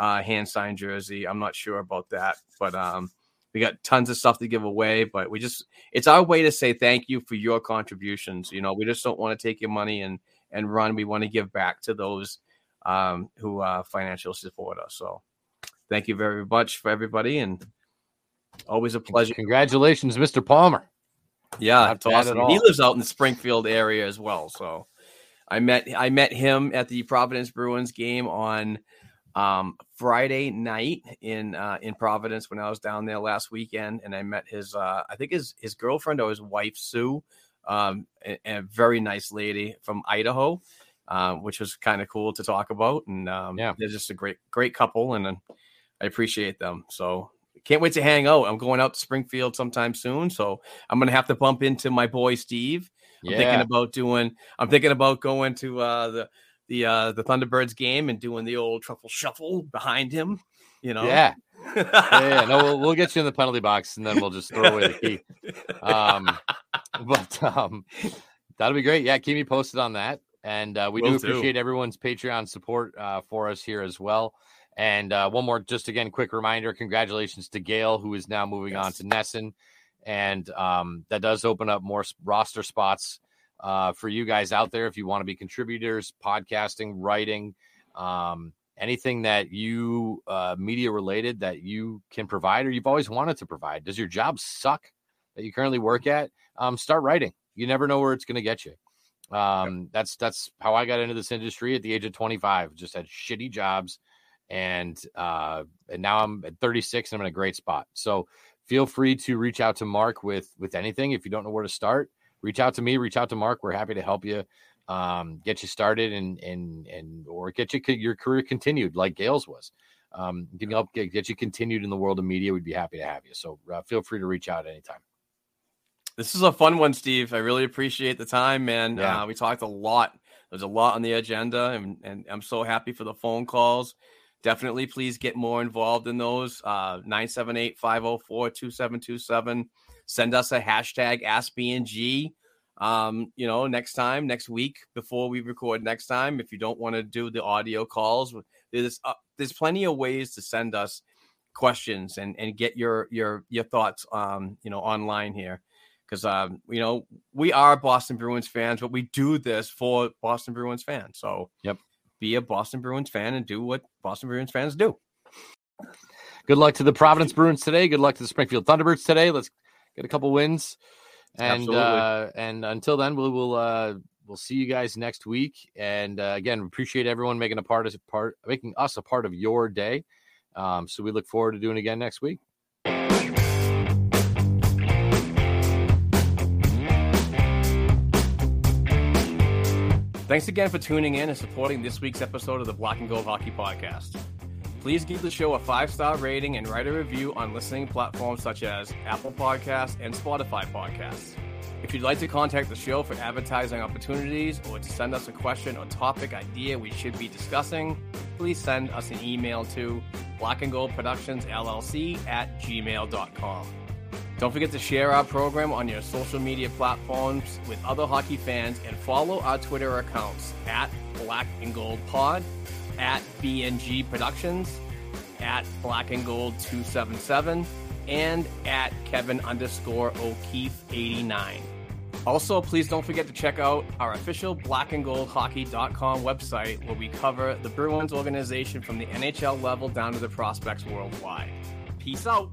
uh, hand signed jersey. I'm not sure about that, but um, we got tons of stuff to give away. But we just, it's our way to say thank you for your contributions. You know, we just don't want to take your money and, and run. We want to give back to those um, who uh, financially support us. So thank you very much for everybody. And always a pleasure. Congratulations, Mr. Palmer. Yeah, awesome. He lives out in the Springfield area as well. So I met I met him at the Providence Bruins game on um, Friday night in uh, in Providence when I was down there last weekend, and I met his uh, I think his his girlfriend or his wife Sue, um, a, a very nice lady from Idaho, uh, which was kind of cool to talk about, and um, yeah, they're just a great great couple, and I appreciate them. So can't wait to hang out. I'm going out to Springfield sometime soon, so I'm gonna have to bump into my boy Steve I'm thinking about doing. I'm thinking about going to uh, the the uh, the Thunderbirds game and doing the old truffle shuffle behind him. You know. Yeah. [LAUGHS] yeah, yeah, no, we'll, we'll get you in the penalty box and then we'll just throw away the key. Um, [LAUGHS] but um, that'll be great. Yeah, keep me posted on that. And uh, we will do appreciate everyone's Patreon support uh, for us here as well. And uh, one more, just again, quick reminder: congratulations to Gail, who is now moving yes. on to NESN and um, that does open up more roster spots uh, for you guys out there if you want to be contributors, podcasting, writing, um, anything that you uh, media related that you can provide or you've always wanted to provide. Does your job suck that you currently work at? Um, start writing. You never know where it's going to get you. Um, that's that's how I got into this industry at the age of 25. Just had shitty jobs, and uh, and now I'm at 36 and I'm in a great spot. So feel free to reach out to Mark with with anything. If you don't know where to start, reach out to me. Reach out to Mark. We're happy to help you um, get you started and and and or get you your career continued like Gail's was. Um, can help get, get you continued in the world of media. We'd be happy to have you. So uh, feel free to reach out anytime. This is a fun one, Steve. I really appreciate the time, man. Yeah. Uh, we talked a lot. There's a lot on the agenda, and, and I'm so happy for the phone calls. Definitely, please get more involved in those. Uh, 978 504 2727. Send us a hashtag AskBNG. Um, you know, next time, next week, before we record next time, if you don't want to do the audio calls, there's uh, there's plenty of ways to send us questions and and get your your your thoughts um you know online here because um, you know we are Boston Bruins fans, but we do this for Boston Bruins fans. So yep, be a Boston Bruins fan and do what Boston Bruins fans do. Good luck to the Providence Bruins today. Good luck to the Springfield Thunderbirds today. Let's get a couple wins, and uh, and until then, we will uh, we'll see you guys next week. And uh, again, appreciate everyone making a part of part, making us a part of your day. Um, so we look forward to doing it again next week. Thanks again for tuning in and supporting this week's episode of the Black and Gold Hockey Podcast. Please give the show a five star rating and write a review on listening platforms such as Apple Podcasts and Spotify Podcasts. If you'd like to contact the show for advertising opportunities or to send us a question or topic idea we should be discussing, please send us an email to black and gold productions llc at gmail.com. Don't forget to share our program on your social media platforms with other hockey fans and follow our Twitter accounts at Black and Gold Pod, at BNG Productions, at Black and Gold 277, and at Kevin underscore O'Keefe 89. Also, please don't forget to check out our official blackandgoldhockey.com website where we cover the Bruins organization from the NHL level down to the prospects worldwide. Peace out.